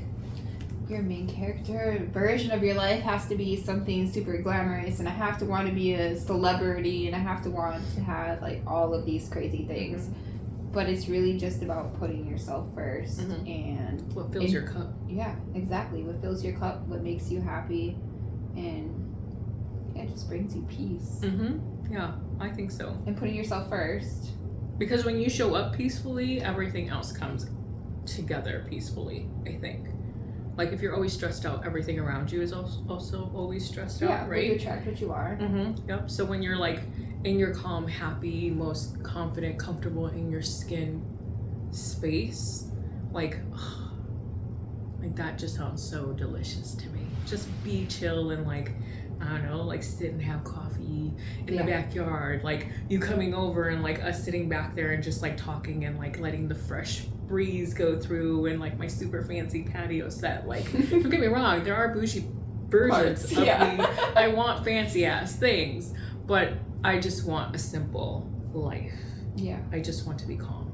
your main character version of your life has to be something super glamorous and I have to want to be a celebrity and I have to want to have like all of these crazy things. But it's really just about putting yourself 1st Mhm. and What fills And- your cup? yeah, exactly. What fills your cup, what makes you happy and yeah, it just brings you peace. Mm-hmm. Yeah, I think so. And putting yourself first. Because when you show up peacefully, everything else comes together peacefully, I think. Like if you're always stressed out, everything around you is also, also always stressed Yeah, out, right? you attract what you are. Mm-hmm. Yep. So when you're like in your calm, happy, most confident, comfortable in your skin space, like like that just sounds so delicious to me. Just be chill and like I don't know, like sit and have coffee in Yeah. the backyard, like you coming over and like us sitting back there and just like talking and like letting the fresh breeze go through and like my super fancy patio set. Like don't get me wrong, there are bougie versions Parts, of yeah. me. I want fancy ass things, but I just want a simple life. Yeah. I just want to be calm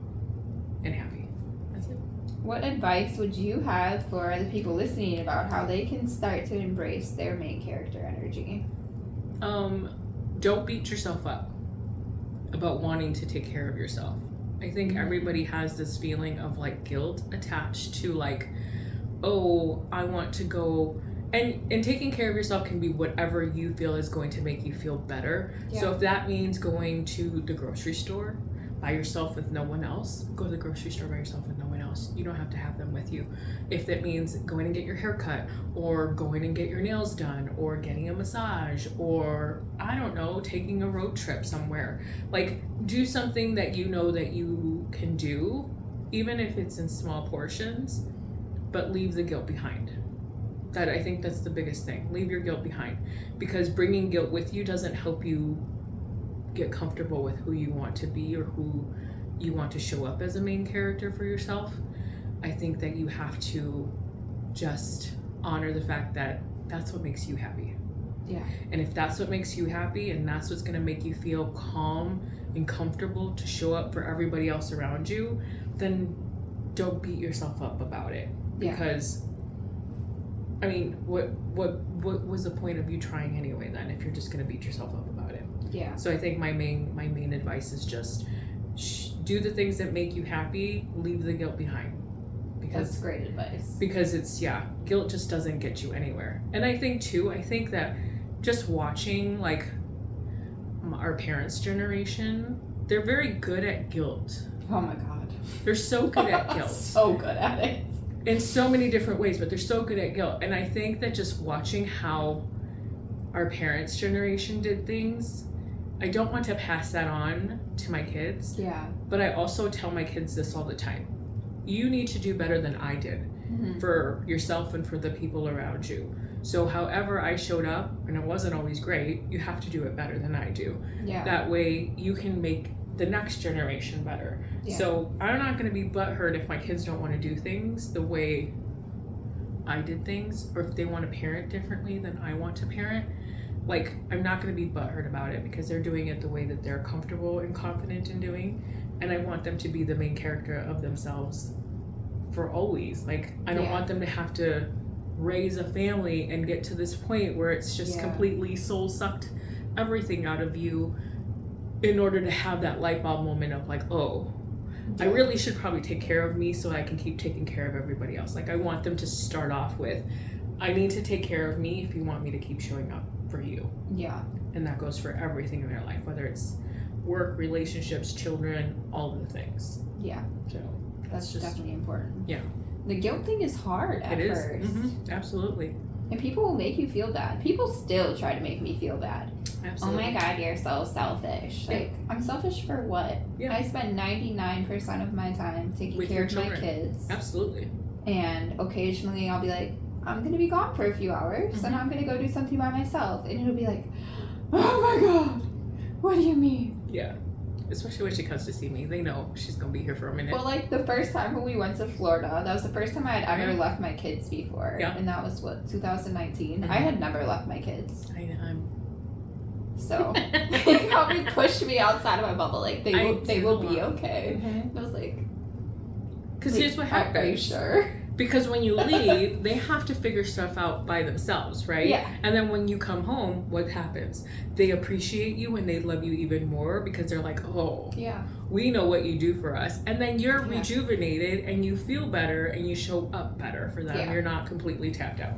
and happy. That's it. What advice would you have for the people listening about how they can start to embrace their main character energy? Um, don't beat yourself up about wanting to take care of yourself. I think everybody has this feeling of like guilt attached to like, oh, I want to go and and taking care of yourself can be whatever you feel is going to make you feel better. So if that means going to the grocery store by yourself with no one else, go to the grocery store by yourself with no one else. You don't have to have them with you. If that means going and get your hair cut or going and get your nails done or getting a massage or I don't know, taking a road trip somewhere. Like do something that you know that you can do even if it's in small portions, but leave the guilt behind. That I think that's the biggest thing. Leave your guilt behind because bringing guilt with you doesn't help you get comfortable with who you want to be or who you want to show up as a main character for yourself. I think that you have to just honor the fact that that's what makes you happy. Yeah. And if that's what makes you happy and that's what's going to make you feel calm and comfortable to show up for everybody else around you, then don't beat yourself up about it Yeah. because I mean, what what what was the point of you trying anyway then if you're just going to beat yourself up about it? Yeah. So I think my main my main advice is just sh- do the things that make you happy, leave the guilt behind. Because That's great advice. because it's yeah guilt just doesn't get you anywhere and i think too i think that just watching like our parents generation they're very good at guilt. Oh my god. They're so good at guilt so good at it. in so many different ways, but they're so good at guilt. And I think that just watching how our parents' generation did things, I don't want to pass that on to my kids, Yeah. but I also tell my kids this all the time. You need to do better than I did Mhm. for yourself and for the people around you. So, however I showed up, and it wasn't always great, you have to do it better than I do. Yeah. That way, you can make the next generation better. Yeah. So, I'm not going to be butthurt if my kids don't want to do things the way I did things, or if they want to parent differently than I want to parent. Like, I'm not going to be butthurt about it because they're doing it the way that they're comfortable and confident in doing. And I want them to be the main character of themselves for always. Like, I don't Yeah. want them to have to raise a family and get to this point where it's just Yeah. completely soul sucked everything out of you in order to have that light bulb moment of like, oh, I really should probably take care of me so I can keep taking care of everybody else. Like I want them to start off with, I need to take care of me if you want me to keep showing up for you. Yeah. And that goes for everything in their life, whether it's work, relationships, children, all of the things. Yeah. So That's just- definitely important. Yeah. The guilt thing is hard at it is. 1st Mhm, Absolutely. And people will make you feel bad. People still try to make me feel bad. Absolutely. Oh my god, you're so selfish. Yeah. Like, I'm selfish for what? Yeah. I spend 99% of my time taking With care of my kids. Absolutely. And occasionally I'll be like, I'm gonna be gone for a few hours and Mhm. I'm gonna go do something by myself. And it'll be like, oh my god, what do you mean? Yeah. Especially when she comes to see me. They know she's gonna be here for a minute. Well, like the first time when we went to Florida, that was the first time I had ever left my kids before. Yeah. And that was what, 2019? I Mhm. had never left my kids. I, know. I'm So they probably pushed me outside of my bubble. Like, they will, they will be okay. I was like, Because "Wait, here's what are- Are you sure? Because when you leave, they have to figure stuff out by themselves, right? Yeah. And then when you come home, what happens? They appreciate you and they love you even more because they're like, oh, Yeah. we know what you do for us. And then you're Yeah. rejuvenated and you feel better and you show up better for them. Yeah. You're not completely tapped out.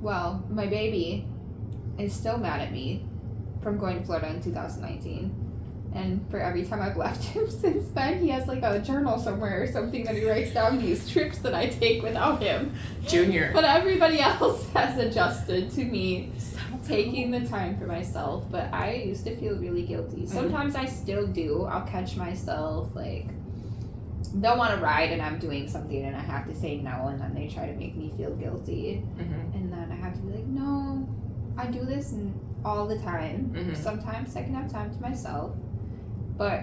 Well, my baby is still mad at me from going to Florida in 2019. And for every time I've left him since then, he has like a journal somewhere or something that he writes down these trips that I take without him. Junior. But everybody else has adjusted to me taking the time for myself. But I used to feel really guilty. Sometimes I still do. I'll catch myself like they'll want to ride and I'm doing something and I have to say no and then they try to make me feel guilty. hmm And then I have to be like, no, I do this all the time. Mhm. Sometimes I can have time to myself. But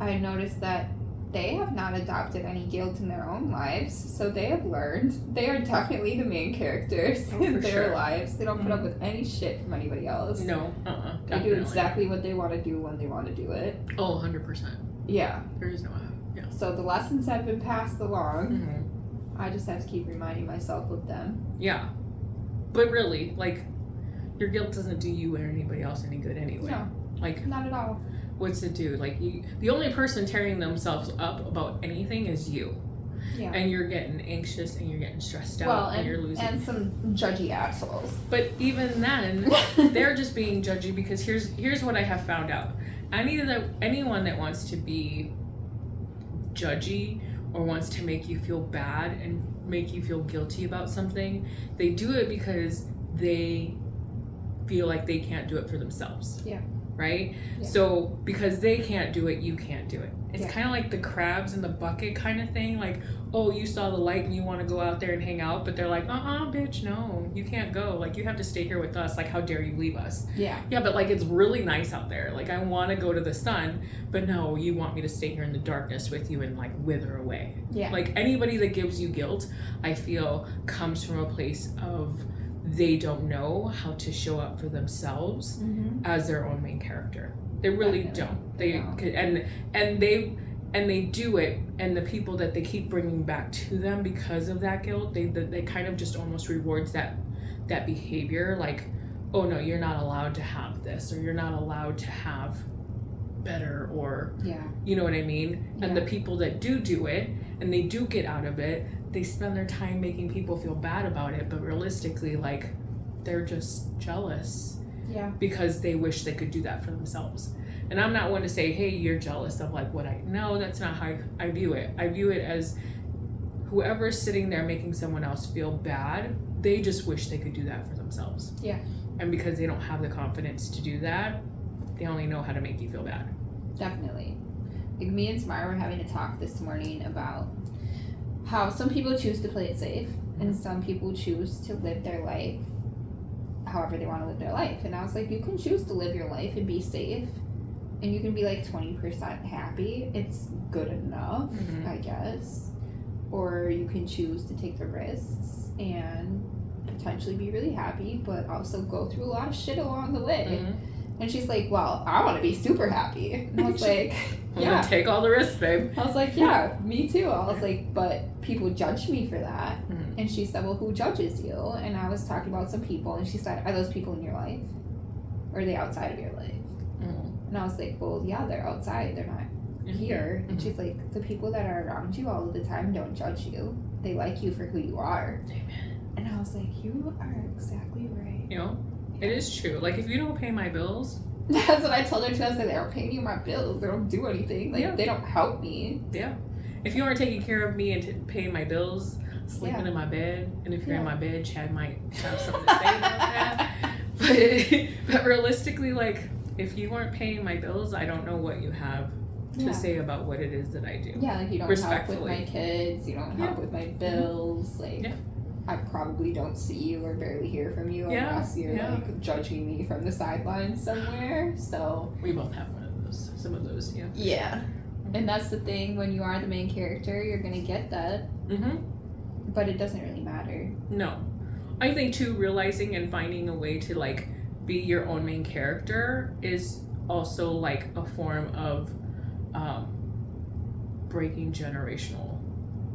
I noticed that they have not adopted any guilt in their own lives. So they have learned. They are definitely the main characters Oh, in their sure. lives. They don't put up Mhm. with any shit from anybody else. No, uh uh They do exactly what they want to do when they want to do it. Oh, 100%. Yeah. There is no. Yeah. So the lessons have been passed along. hmm I just have to keep reminding myself of them. Yeah. But really, like, your guilt doesn't do you or anybody else any good anyway. No, Like, not at all. What's it do? Like, you, the only person tearing themselves up about anything is you. Yeah. And you're getting anxious and you're getting stressed out Well, and, and, you're losing. and some judgy assholes. but even then, they're just being judgy because here's here's what I have found out. Any that anyone that wants to be judgy or wants to make you feel bad and make you feel guilty about something, they do it because they feel like they can't do it for themselves. Yeah. Right? Yeah. So because they can't do it, you can't do it. It's Yeah. kind of like the crabs in the bucket kind of thing. Like, oh, you saw the light and you want to go out there and hang out, but they're like, uh uh bitch, no, you can't go. Like, you have to stay here with us. Like, how dare you leave us? Yeah. Yeah, but like, it's really nice out there. Like, I want to go to the sun, but no, you want me to stay here in the darkness with you and like wither away. Yeah. Like, anybody that gives you guilt, I feel comes from a place of they don't know how to show up for themselves Mm-hmm. as their own main character. They really don't. They don't. and and they and they do it, and the people that they keep bringing back to them because of that guilt, they they, they kind of just almost rewards that that behavior. Like, oh no, you're not allowed to have this, or you're not allowed to have better, or Yeah. you know what I mean. And the people that do do it, and they do get out of it, they spend their time making people feel bad about it. But realistically, like, they're just jealous Yeah. because they wish they could do that for themselves. And I'm not one to say, hey, you're jealous of like what I no, that's not how I view it. I view it as whoever's sitting there making someone else feel bad, they just wish they could do that for themselves. Yeah. And because they don't have the confidence to do that, they only know how to make you feel bad. Definitely. Like me and Smara were having a talk this morning about how some people choose to play it safe and some people choose to live their life however they want to live their life. And I was like, you can choose to live your life and be safe and you can be like 20% happy. It's good enough, Mhm. I guess. Or you can choose to take the risks and potentially be really happy, but also go through a lot of shit along the way. Mhm. And she's like, Well, I want to be super happy. And I was like, Yeah. take all the risks, babe. I was like, Yeah, me too. I was like, But people judge me for that. Mhm. And she said, Well, who judges you? And I was talking about some people, and she said, Are those people in your life? Or are they outside of your life? Mhm. And I was like, Well, yeah, they're outside. They're not here. And Mhm. she's like, The people that are around you all of the time don't judge you, they like you for who you are. Amen. And I was like, You are exactly right. You know, it is true. Like if you don't pay my bills, That's what I told her too. I said, They don't pay me my bills, they don't do anything. Like, Yeah. they don't help me. Yeah. If you aren't taking care of me and t- paying my bills, sleeping Yeah. in my bed, and if you're in my bed, Chad might have something to say about that. But, but realistically, like if you aren't paying my bills, I don't know what you have to Yeah. say about what it is that I do. Yeah, like you don't help with my kids, you don't help Yeah. with my mm-hmm. bills, like Yeah. I probably don't see you or barely hear from you Yeah, unless you're yeah. like judging me from the sidelines somewhere. So We both have one of those. Some of those, yeah. Yeah. And that's the thing, when you are the main character, you're gonna get that, Mm-hmm. but it doesn't really matter. No. I think too realizing and finding a way to like be your own main character is also like a form of um, breaking generational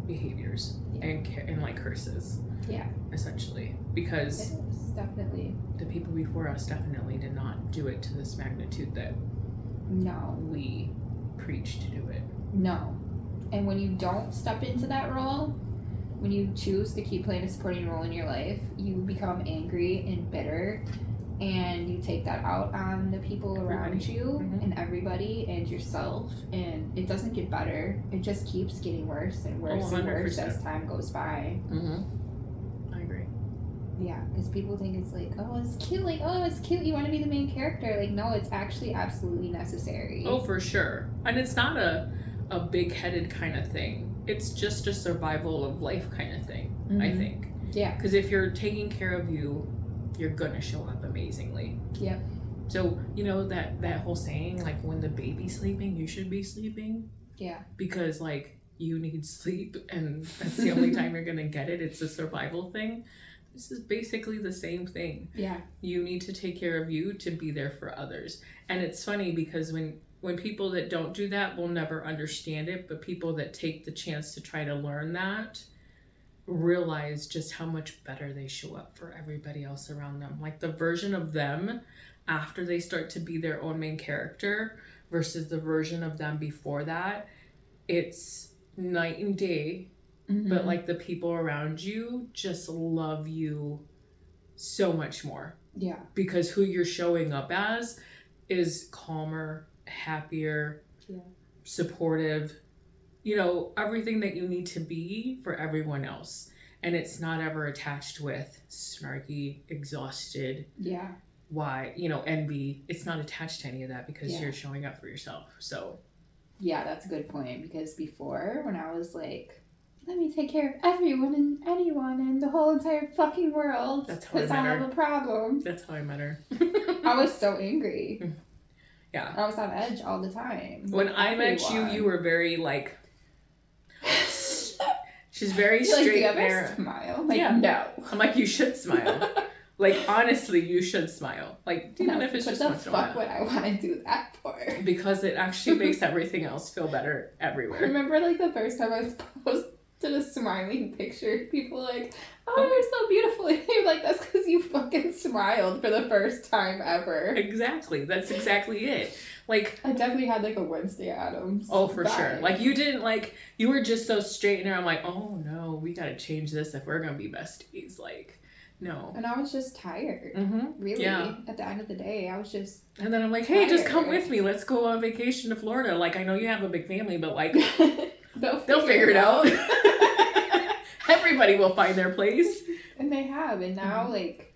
behaviors Yeah. and and like curses. Yeah. Essentially, because is, definitely. the people before us definitely did not do it to this magnitude that No. we preach to do it. No. And when you don't step into that role, when you choose to keep playing a supporting role in your life, you become angry and bitter and you take that out on the people around Everybody. you Mhm. and everybody and yourself and it doesn't get better. It just keeps getting worse and worse and worse as time goes by. Mm-hmm. I. Yeah, because people think it's like, oh, it's cute. Like, oh, it's cute. You want to be the main character. Like, no, it's actually absolutely necessary. Oh, for sure. And it's not a a big headed kind of thing. It's just a survival of life kind of thing, I Mhm. think. Yeah. Because if you're taking care of you, you're gonna show up amazingly. Yep. So, you know that that whole saying like when the baby's sleeping, you should be sleeping Yeah. because like you need sleep and that's the only time you're gonna get it. It's a survival thing. This is basically the same thing. Yeah. you need to take care of you to be there for others. And it's funny because when when people that don't do that will never understand it but people that take the chance to try to learn that realize just how much better they show up for everybody else around them. Like the version of them after they start to be their own main character versus the version of them before that it's night and day Mm-hmm. but like the people around you just love you so much more yeah. because who you're showing up as is calmer, happier, Yeah. supportive, you know, everything that you need to be for everyone else. And it's not ever attached with snarky, exhausted, Yeah. why, you know, envy. It's not attached to any of that because Yeah. you're showing up for yourself. So, Yeah, that's a good point because before, when I was like, let me take care of everyone and anyone and the whole entire fucking world That's how I because I, met have a problem. that's how I met her. I was so angry. Yeah. I was on edge all the time. when I met you, you were very like, she's very like, straight you and smile? Like, Yeah. no. I'm like, you should smile. like, honestly, you should smile. Like, even No, if it's just the once in a fuck would I want to do that for? Because it actually makes everything else feel better everywhere. Remember, like the first time I was posted a smiling picture, people like, "Oh, Oh. you're so beautiful." And you're like, "That's because you fucking smiled for the first time ever." Exactly. That's exactly it. Like, I definitely had like a Wednesday Addams. oh, for sure. Like, you didn't like, you were just so straight and I'm like, oh no, we gotta change this if we're gonna be besties. Like, No. And I was just tired. Mm-hmm. Really. Yeah. At the end of the day, I was just And then I'm like, hey, just come with me. Let's go on vacation to Florida. Like, I know you have a big family, but like, they'll, they'll figure it out. Everybody will find their place. and they have. And now, Mhm. like,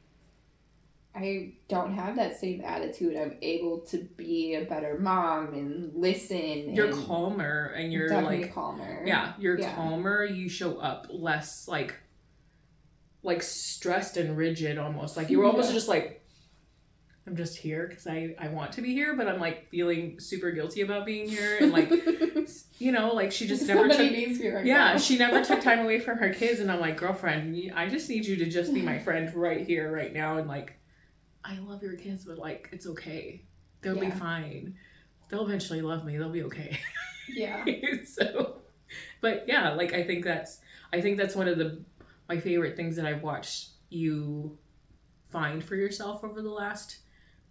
I don't have that same attitude. I'm able to be a better mom and listen. You're and calmer and you're definitely like, calmer. yeah, you're Yeah. calmer. You show up less like, like stressed and rigid almost. Like you were almost Yeah. just like, I'm just here because I I want to be here, but I'm like feeling super guilty about being here and like, you know, like she just never Somebody took. needs me right Yeah, now. she never took time away from her kids, and I'm like, girlfriend, I just need you to just be my friend right here, right now, and like, I love your kids, but like, it's okay. They'll be fine. They'll eventually love me. They'll be okay. yeah. so, but yeah, like I think that's I think that's one of the my favorite things that I've watched you find for yourself over the last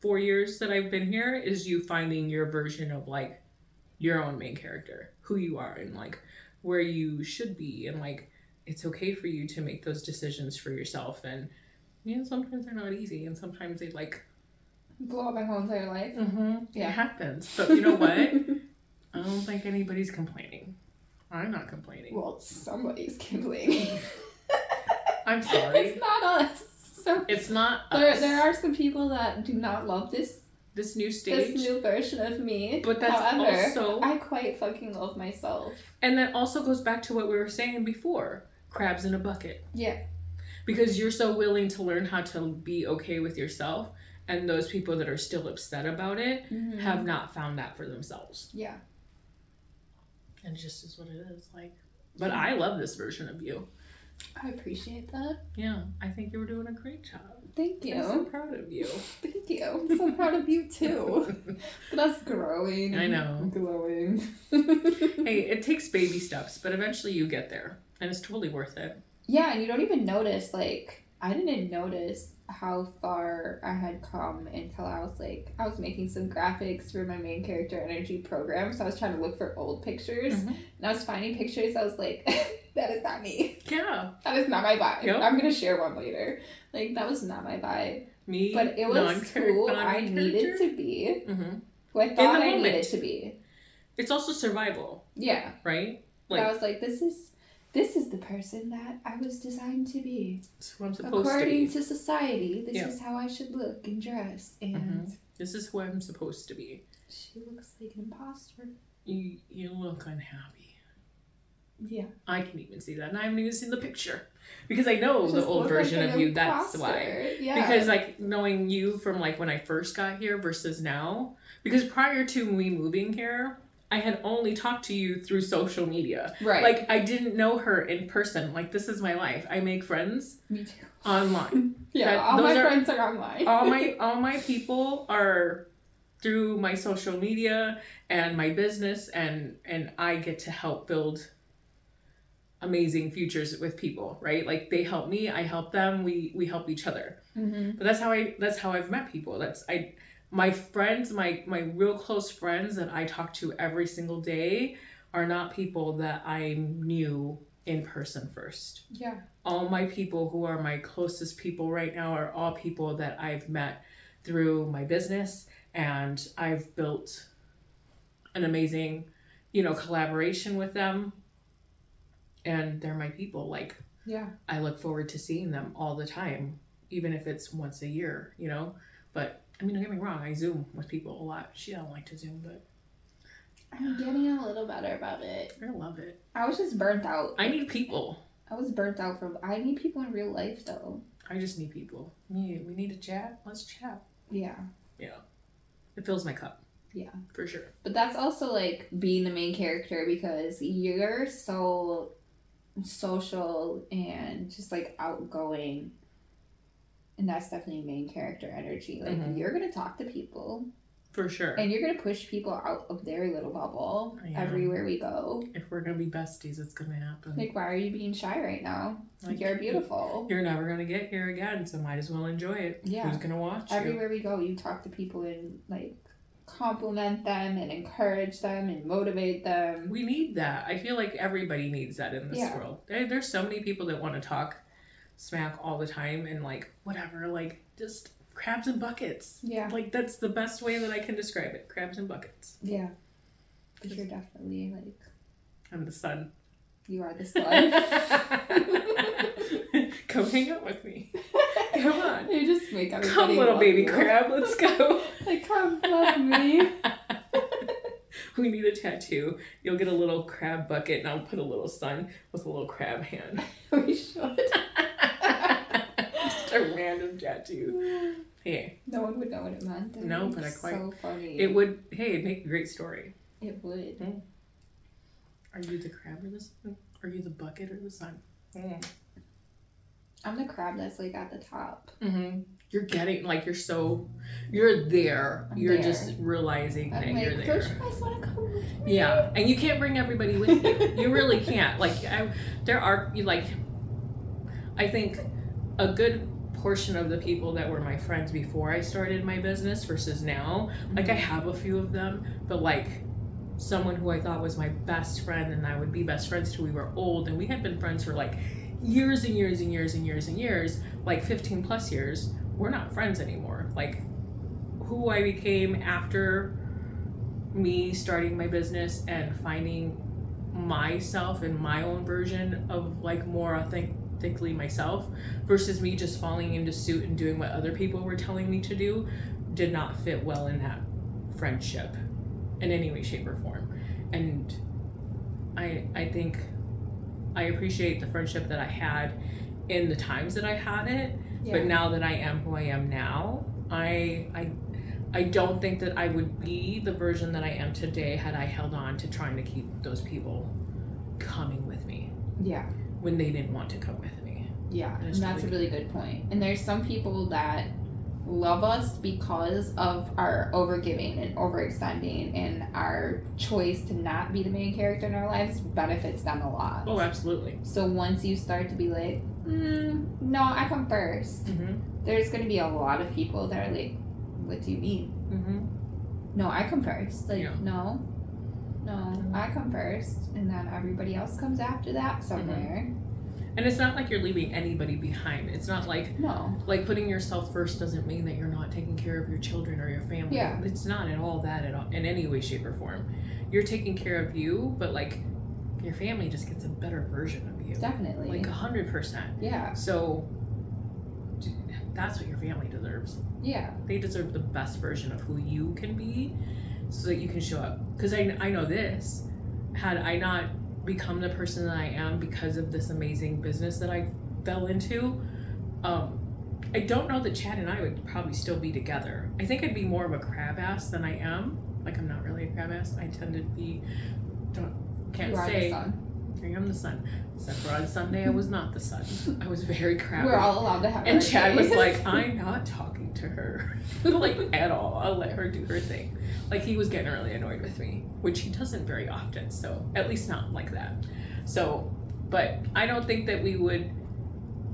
four years that I've been here is you finding your version of like your own main character, who you are, and like where you should be, and like it's okay for you to make those decisions for yourself, and you know sometimes they're not easy, and sometimes they like Blow up my whole entire life. mm-hmm, Yeah. it happens, but you know what? I don't think anybody's complaining. I'm not complaining. well, somebody's complaining. I'm sorry. it's not us. So It's not there, us. there are some people that do not love this this new stage. this new version of me. but that's However, also I quite fucking love myself. and that also goes back to what we were saying before. Crabs in a bucket. Yeah. Because you're so willing to learn how to be okay with yourself and those people that are still upset about it Mhm. have not found that for themselves. Yeah. And it just is what it is. Like but I love this version of you. I appreciate that. Yeah. I think you were doing a great job. Thank you. I'm so proud of you. Thank you. I'm so proud of you too. But us growing. I know. Glowing. hey, it takes baby steps, but eventually you get there. And it's totally worth it. Yeah, and you don't even notice, like, I didn't notice how far I had come until I was like, I was making some graphics for my main character energy program. So I was trying to look for old pictures. Mhm. And I was finding pictures. I was like, that is not me. Yeah. That is not my vibe. Yep. I'm going to share one later. Like, that was not my vibe. Me, But it was who I needed to be, Mhm. who I thought I moment. needed to be. It's also survival, Yeah. right? But I was like, this is. This is the person that I was designed to be. it's I'm supposed According to to society, this Yeah. is how I should look and dress. And mm-hmm. This is who I'm supposed to be. she looks like an imposter. You, you look unhappy. Yeah. I can even see that, and I haven't even seen the picture because I know Just the old look like version of you. That's why. Yeah. Because like knowing you from like when I first got here versus now, because prior to me moving here, I had only talked to you through social media. right. Like I didn't know her in person. Like this is my life. I make friends me too. online. Yeah. That- all my are- friends are online. all my all my people are through my social media and my business and and I get to help build amazing futures with people, right? Like they help me, I help them, we we help each other. mm-hmm. But that's how I that's how I've met people. That's I my friends, my my real close friends that I talk to every single day are not people that I knew in person first Yeah. all my people who are my closest people right now are all people that I've met through my business and I've built an amazing, you know, collaboration with them. And they're my people. Like Yeah. I look forward to seeing them all the time, even if it's once a year, you know. But I mean, don't get me wrong, I Zoom with people a lot. She don't like to Zoom, but I'm getting a little better about it. I love it. I was just burnt out. I need people. I was burnt out from. I need people in real life though. I just need people. We we need to chat. Let's chat. Yeah. Yeah. It fills my cup. Yeah. For sure. But that's also like being the main character because you're so social and just like outgoing. And that's definitely main character energy. Like Mhm. you're gonna talk to people For sure. and you're gonna push people out of their little bubble am. everywhere we go. if we're gonna be besties, it's gonna happen. Like why are you being shy right now? Like, you're beautiful. You're never gonna get here again, so might as well enjoy it. Yeah. Who's gonna watch you? Everywhere we go, you talk to people and like compliment them and encourage them and motivate them. We need that. I feel like everybody needs that in this Yeah. world. There, there's so many people that want to talk smack all the time and like whatever, like just crabs and buckets. Yeah. Like that's the best way that I can describe it. Crabs and buckets. Yeah. Because you're definitely like I'm the sun. you are the sun. Come hang out with me. Come on. you just make everybody Come little baby you. crab, let's go. Like come love me. we need a tattoo. You'll get a little crab bucket and I'll put a little sun with a little crab hand. we should. A random tattoo. Hey, No one would know what it meant. That'd No, but I quite- So funny. it would. Hey, it'd make a great story. It would. Are you the crab or the sun? Are you the bucket or the sun? I'm the crab that's like at the top. Mm-hmm. You're getting like you're so you're there. I'm you're there. just realizing that I'm you're there. don't you guys want to come with me? Yeah, and you can't bring everybody with you. You really can't. Like, I, there are you like, I think a good portion of the people that were my friends before I started my business versus now. Like, I mm-hmm. have a few of them, but like, someone who I thought was my best friend and I would be best friends till we were old, and we had been friends for like years and years and years and years and years, like 15 plus years. We're not friends anymore. Like, who I became after me starting my business and finding myself and my own version of like more authentically myself versus me just falling into suit and doing what other people were telling me to do did not fit well in that friendship in any way shape or form and i i think i appreciate the friendship that i had in the times that i had it Yeah. but now that I am who I am now, I I I don't think that I would be the version that I am today had I held on to trying to keep those people coming with me yeah. When they didn't want to come with me. Yeah, and That's that's a really really good point. And there's some people that love us because of our overgiving and overextending and our choice to not be the main character in our lives benefits them a lot. Oh, absolutely. So once you start to be like, mm, no, I come 1st Mm-hmm. there's gonna be a lot of people that are like, what do you mean? Mm-hmm. No, I come first. Like, Yeah. no, no, I come first, and then everybody else comes after that somewhere. Mm-hmm. And it's not like you're leaving anybody behind. It's not like No, like putting yourself first doesn't mean that you're not taking care of your children or your family. Yeah. It's not at all that at all in any way, shape, or form. You're taking care of you, but like your family just gets a better version of you. definitely. Like a hundred percent. yeah, So that's what your family deserves. yeah, They deserve the best version of who you can be so that you can show up. Because I, I know this. Had I not become the person that I am because of this amazing business that I fell into, um, I don't know that Chad and I would probably still be together. I think I'd be more of a crab ass than I am. Like, I'm not really a crab ass. I tend to be, don't, can't say. The. I am the sun. Except for on Sunday, I was not the sun. I was very crabby. We're all allowed to have. And Chad was like, I'm not talking to her. like, at all. I'll let her do her thing. Like, he was getting really annoyed with me, which he doesn't very often. So, at least not like that. So, but I don't think that we would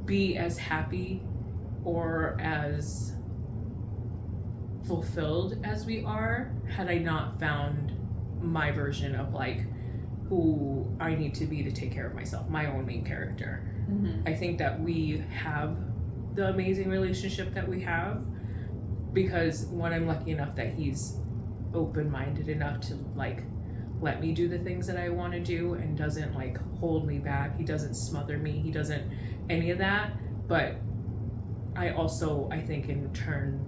be as happy or as fulfilled as we are had I not found my version of like who I need to be to take care of myself, my own main character. Mhm. I think that we have the amazing relationship that we have because one, I'm lucky enough that he's open minded enough to like let me do the things that I want to do and doesn't like hold me back. He doesn't smother me. He doesn't any of that. But I also, I think, in turn,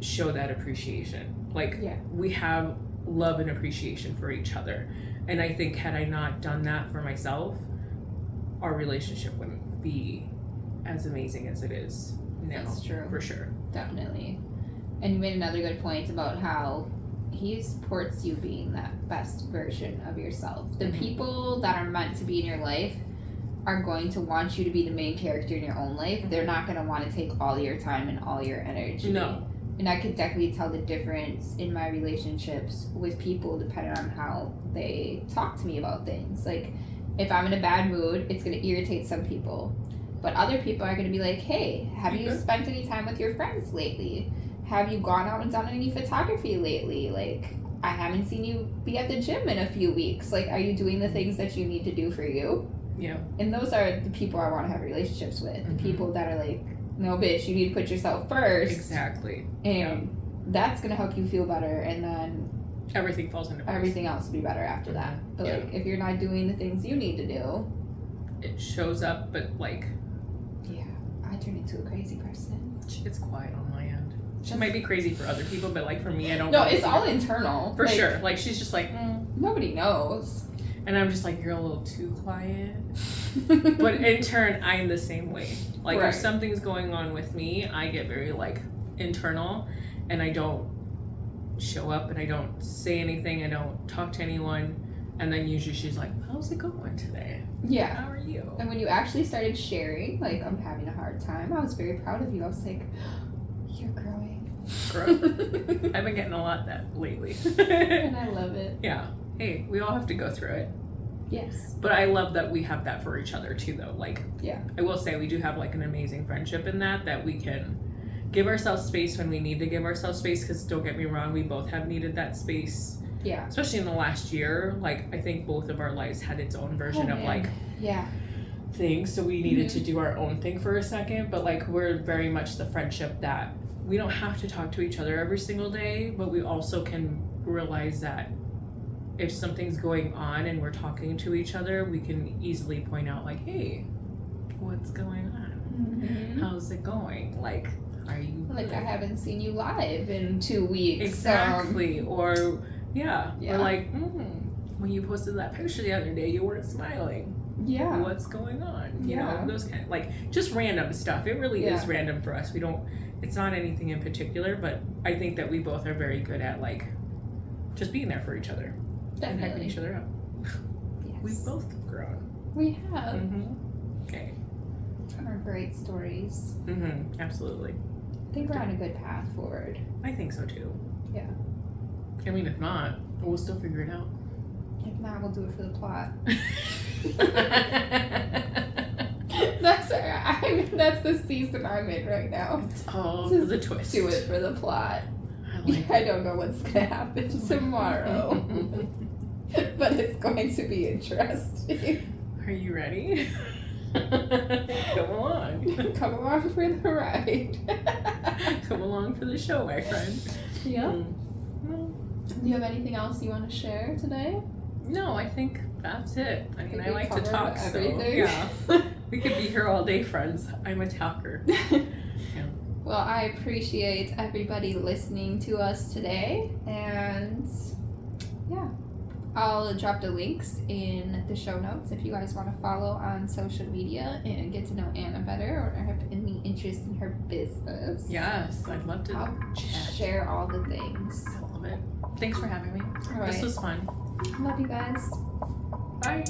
show that appreciation. Like, Yeah. we have love and appreciation for each other. And I think, had I not done that for myself, our relationship wouldn't be as amazing as it is now. That's true. For sure. Definitely. And you made another good point about how he supports you being that best version of yourself. The Mhm. people that are meant to be in your life are going to want you to be the main character in your own life. They're not going to want to take all your time and all your energy. No. And I could definitely tell the difference in my relationships with people depending on how they talk to me about things. Like, if I'm in a bad mood, it's going to irritate some people. But other people are going to be like, hey, have you spent any time with your friends lately? Have you gone out and done any photography lately? Like, I haven't seen you be at the gym in a few weeks. Like, are you doing the things that you need to do for you? Yeah. And those are the people I want to have relationships with. Mhm. The people that are like, no, bitch, you need to put yourself first. Exactly. And that's going to help you feel better. And then Everything falls into place. everything else will be better after that. But Yeah. like, if you're not doing the things you need to do, It shows up, but like yeah, I turn into a crazy person. it's quiet on my end. She might be crazy for other people, but like for me, I don't. No, it's all internal. for Like, sure. Like she's just like, mm. Nobody knows. And I'm just like, you're a little too quiet. But in turn, I'm the same way. Like Right. if something's going on with me, I get very like internal, and I don't show up, and I don't say anything. I don't talk to anyone, and then usually she's like, "How's it going today? yeah. How are you?" And when you actually started sharing, like, I'm having a hard time, I was very proud of you. I was like, you're growing. Grow. I've been getting a lot that lately. and I love it. yeah. Hey, we all have to go through it. Yes. But I love that we have that for each other too, though. Like, Yeah. I will say we do have like an amazing friendship in that that we can give ourselves space when we need to give ourselves space. Because don't get me wrong, we both have needed that space, Yeah. especially in the last year. Like, I think both of our lives had its own version Oh, of like Yeah. things, so we needed to mm-hmm. do our own thing for a second. But like, we're very much the friendship that we don't have to talk to each other every single day, but we also can realize that if something's going on and we're talking to each other, we can easily point out like, "Hey, what's going on? Mhm. How's it going? Like, are you Like, good?" I haven't seen you live in two weeks. Um, exactly?" or yeah, Yeah. or like, mm, when you posted that picture the other day, you weren't smiling. yeah. What's going on? You Yeah. know, those kind like just random stuff. It really is random for us. We don't. It's not anything in particular, but I think that we both are very good at like just being there for each other and hyping Definitely. each other up. We've Yes. both grown. We have. Mm-hmm. Okay. Our great stories. Mm-hmm. Absolutely. I think we're on a good path forward. I think so too. Yeah. I mean, if not, we'll still figure it out. If not, we'll do it for the plot. That's I that's the season I'm in right now. oh, Just the twist. Do it for the plot. I like I don't know what's gonna happen tomorrow, but it's going to be interesting. Are you ready? Come along. Come along for the ride. Come along for the show, my friend. Yeah. Mm. Do you have anything else you want to share today? No, I think that's it. I mean, I like to talk, so yeah. We could be here all day, friends. I'm a talker. Well, I appreciate everybody listening to us today, and yeah, I'll drop the links in the show notes if you guys want to follow on social media and get to know Anna better or have any interest in her business. Yes, I'd love to I'll chat. share all the things. I love it. Thanks for having me. All This right, was fun. love you guys. Bye.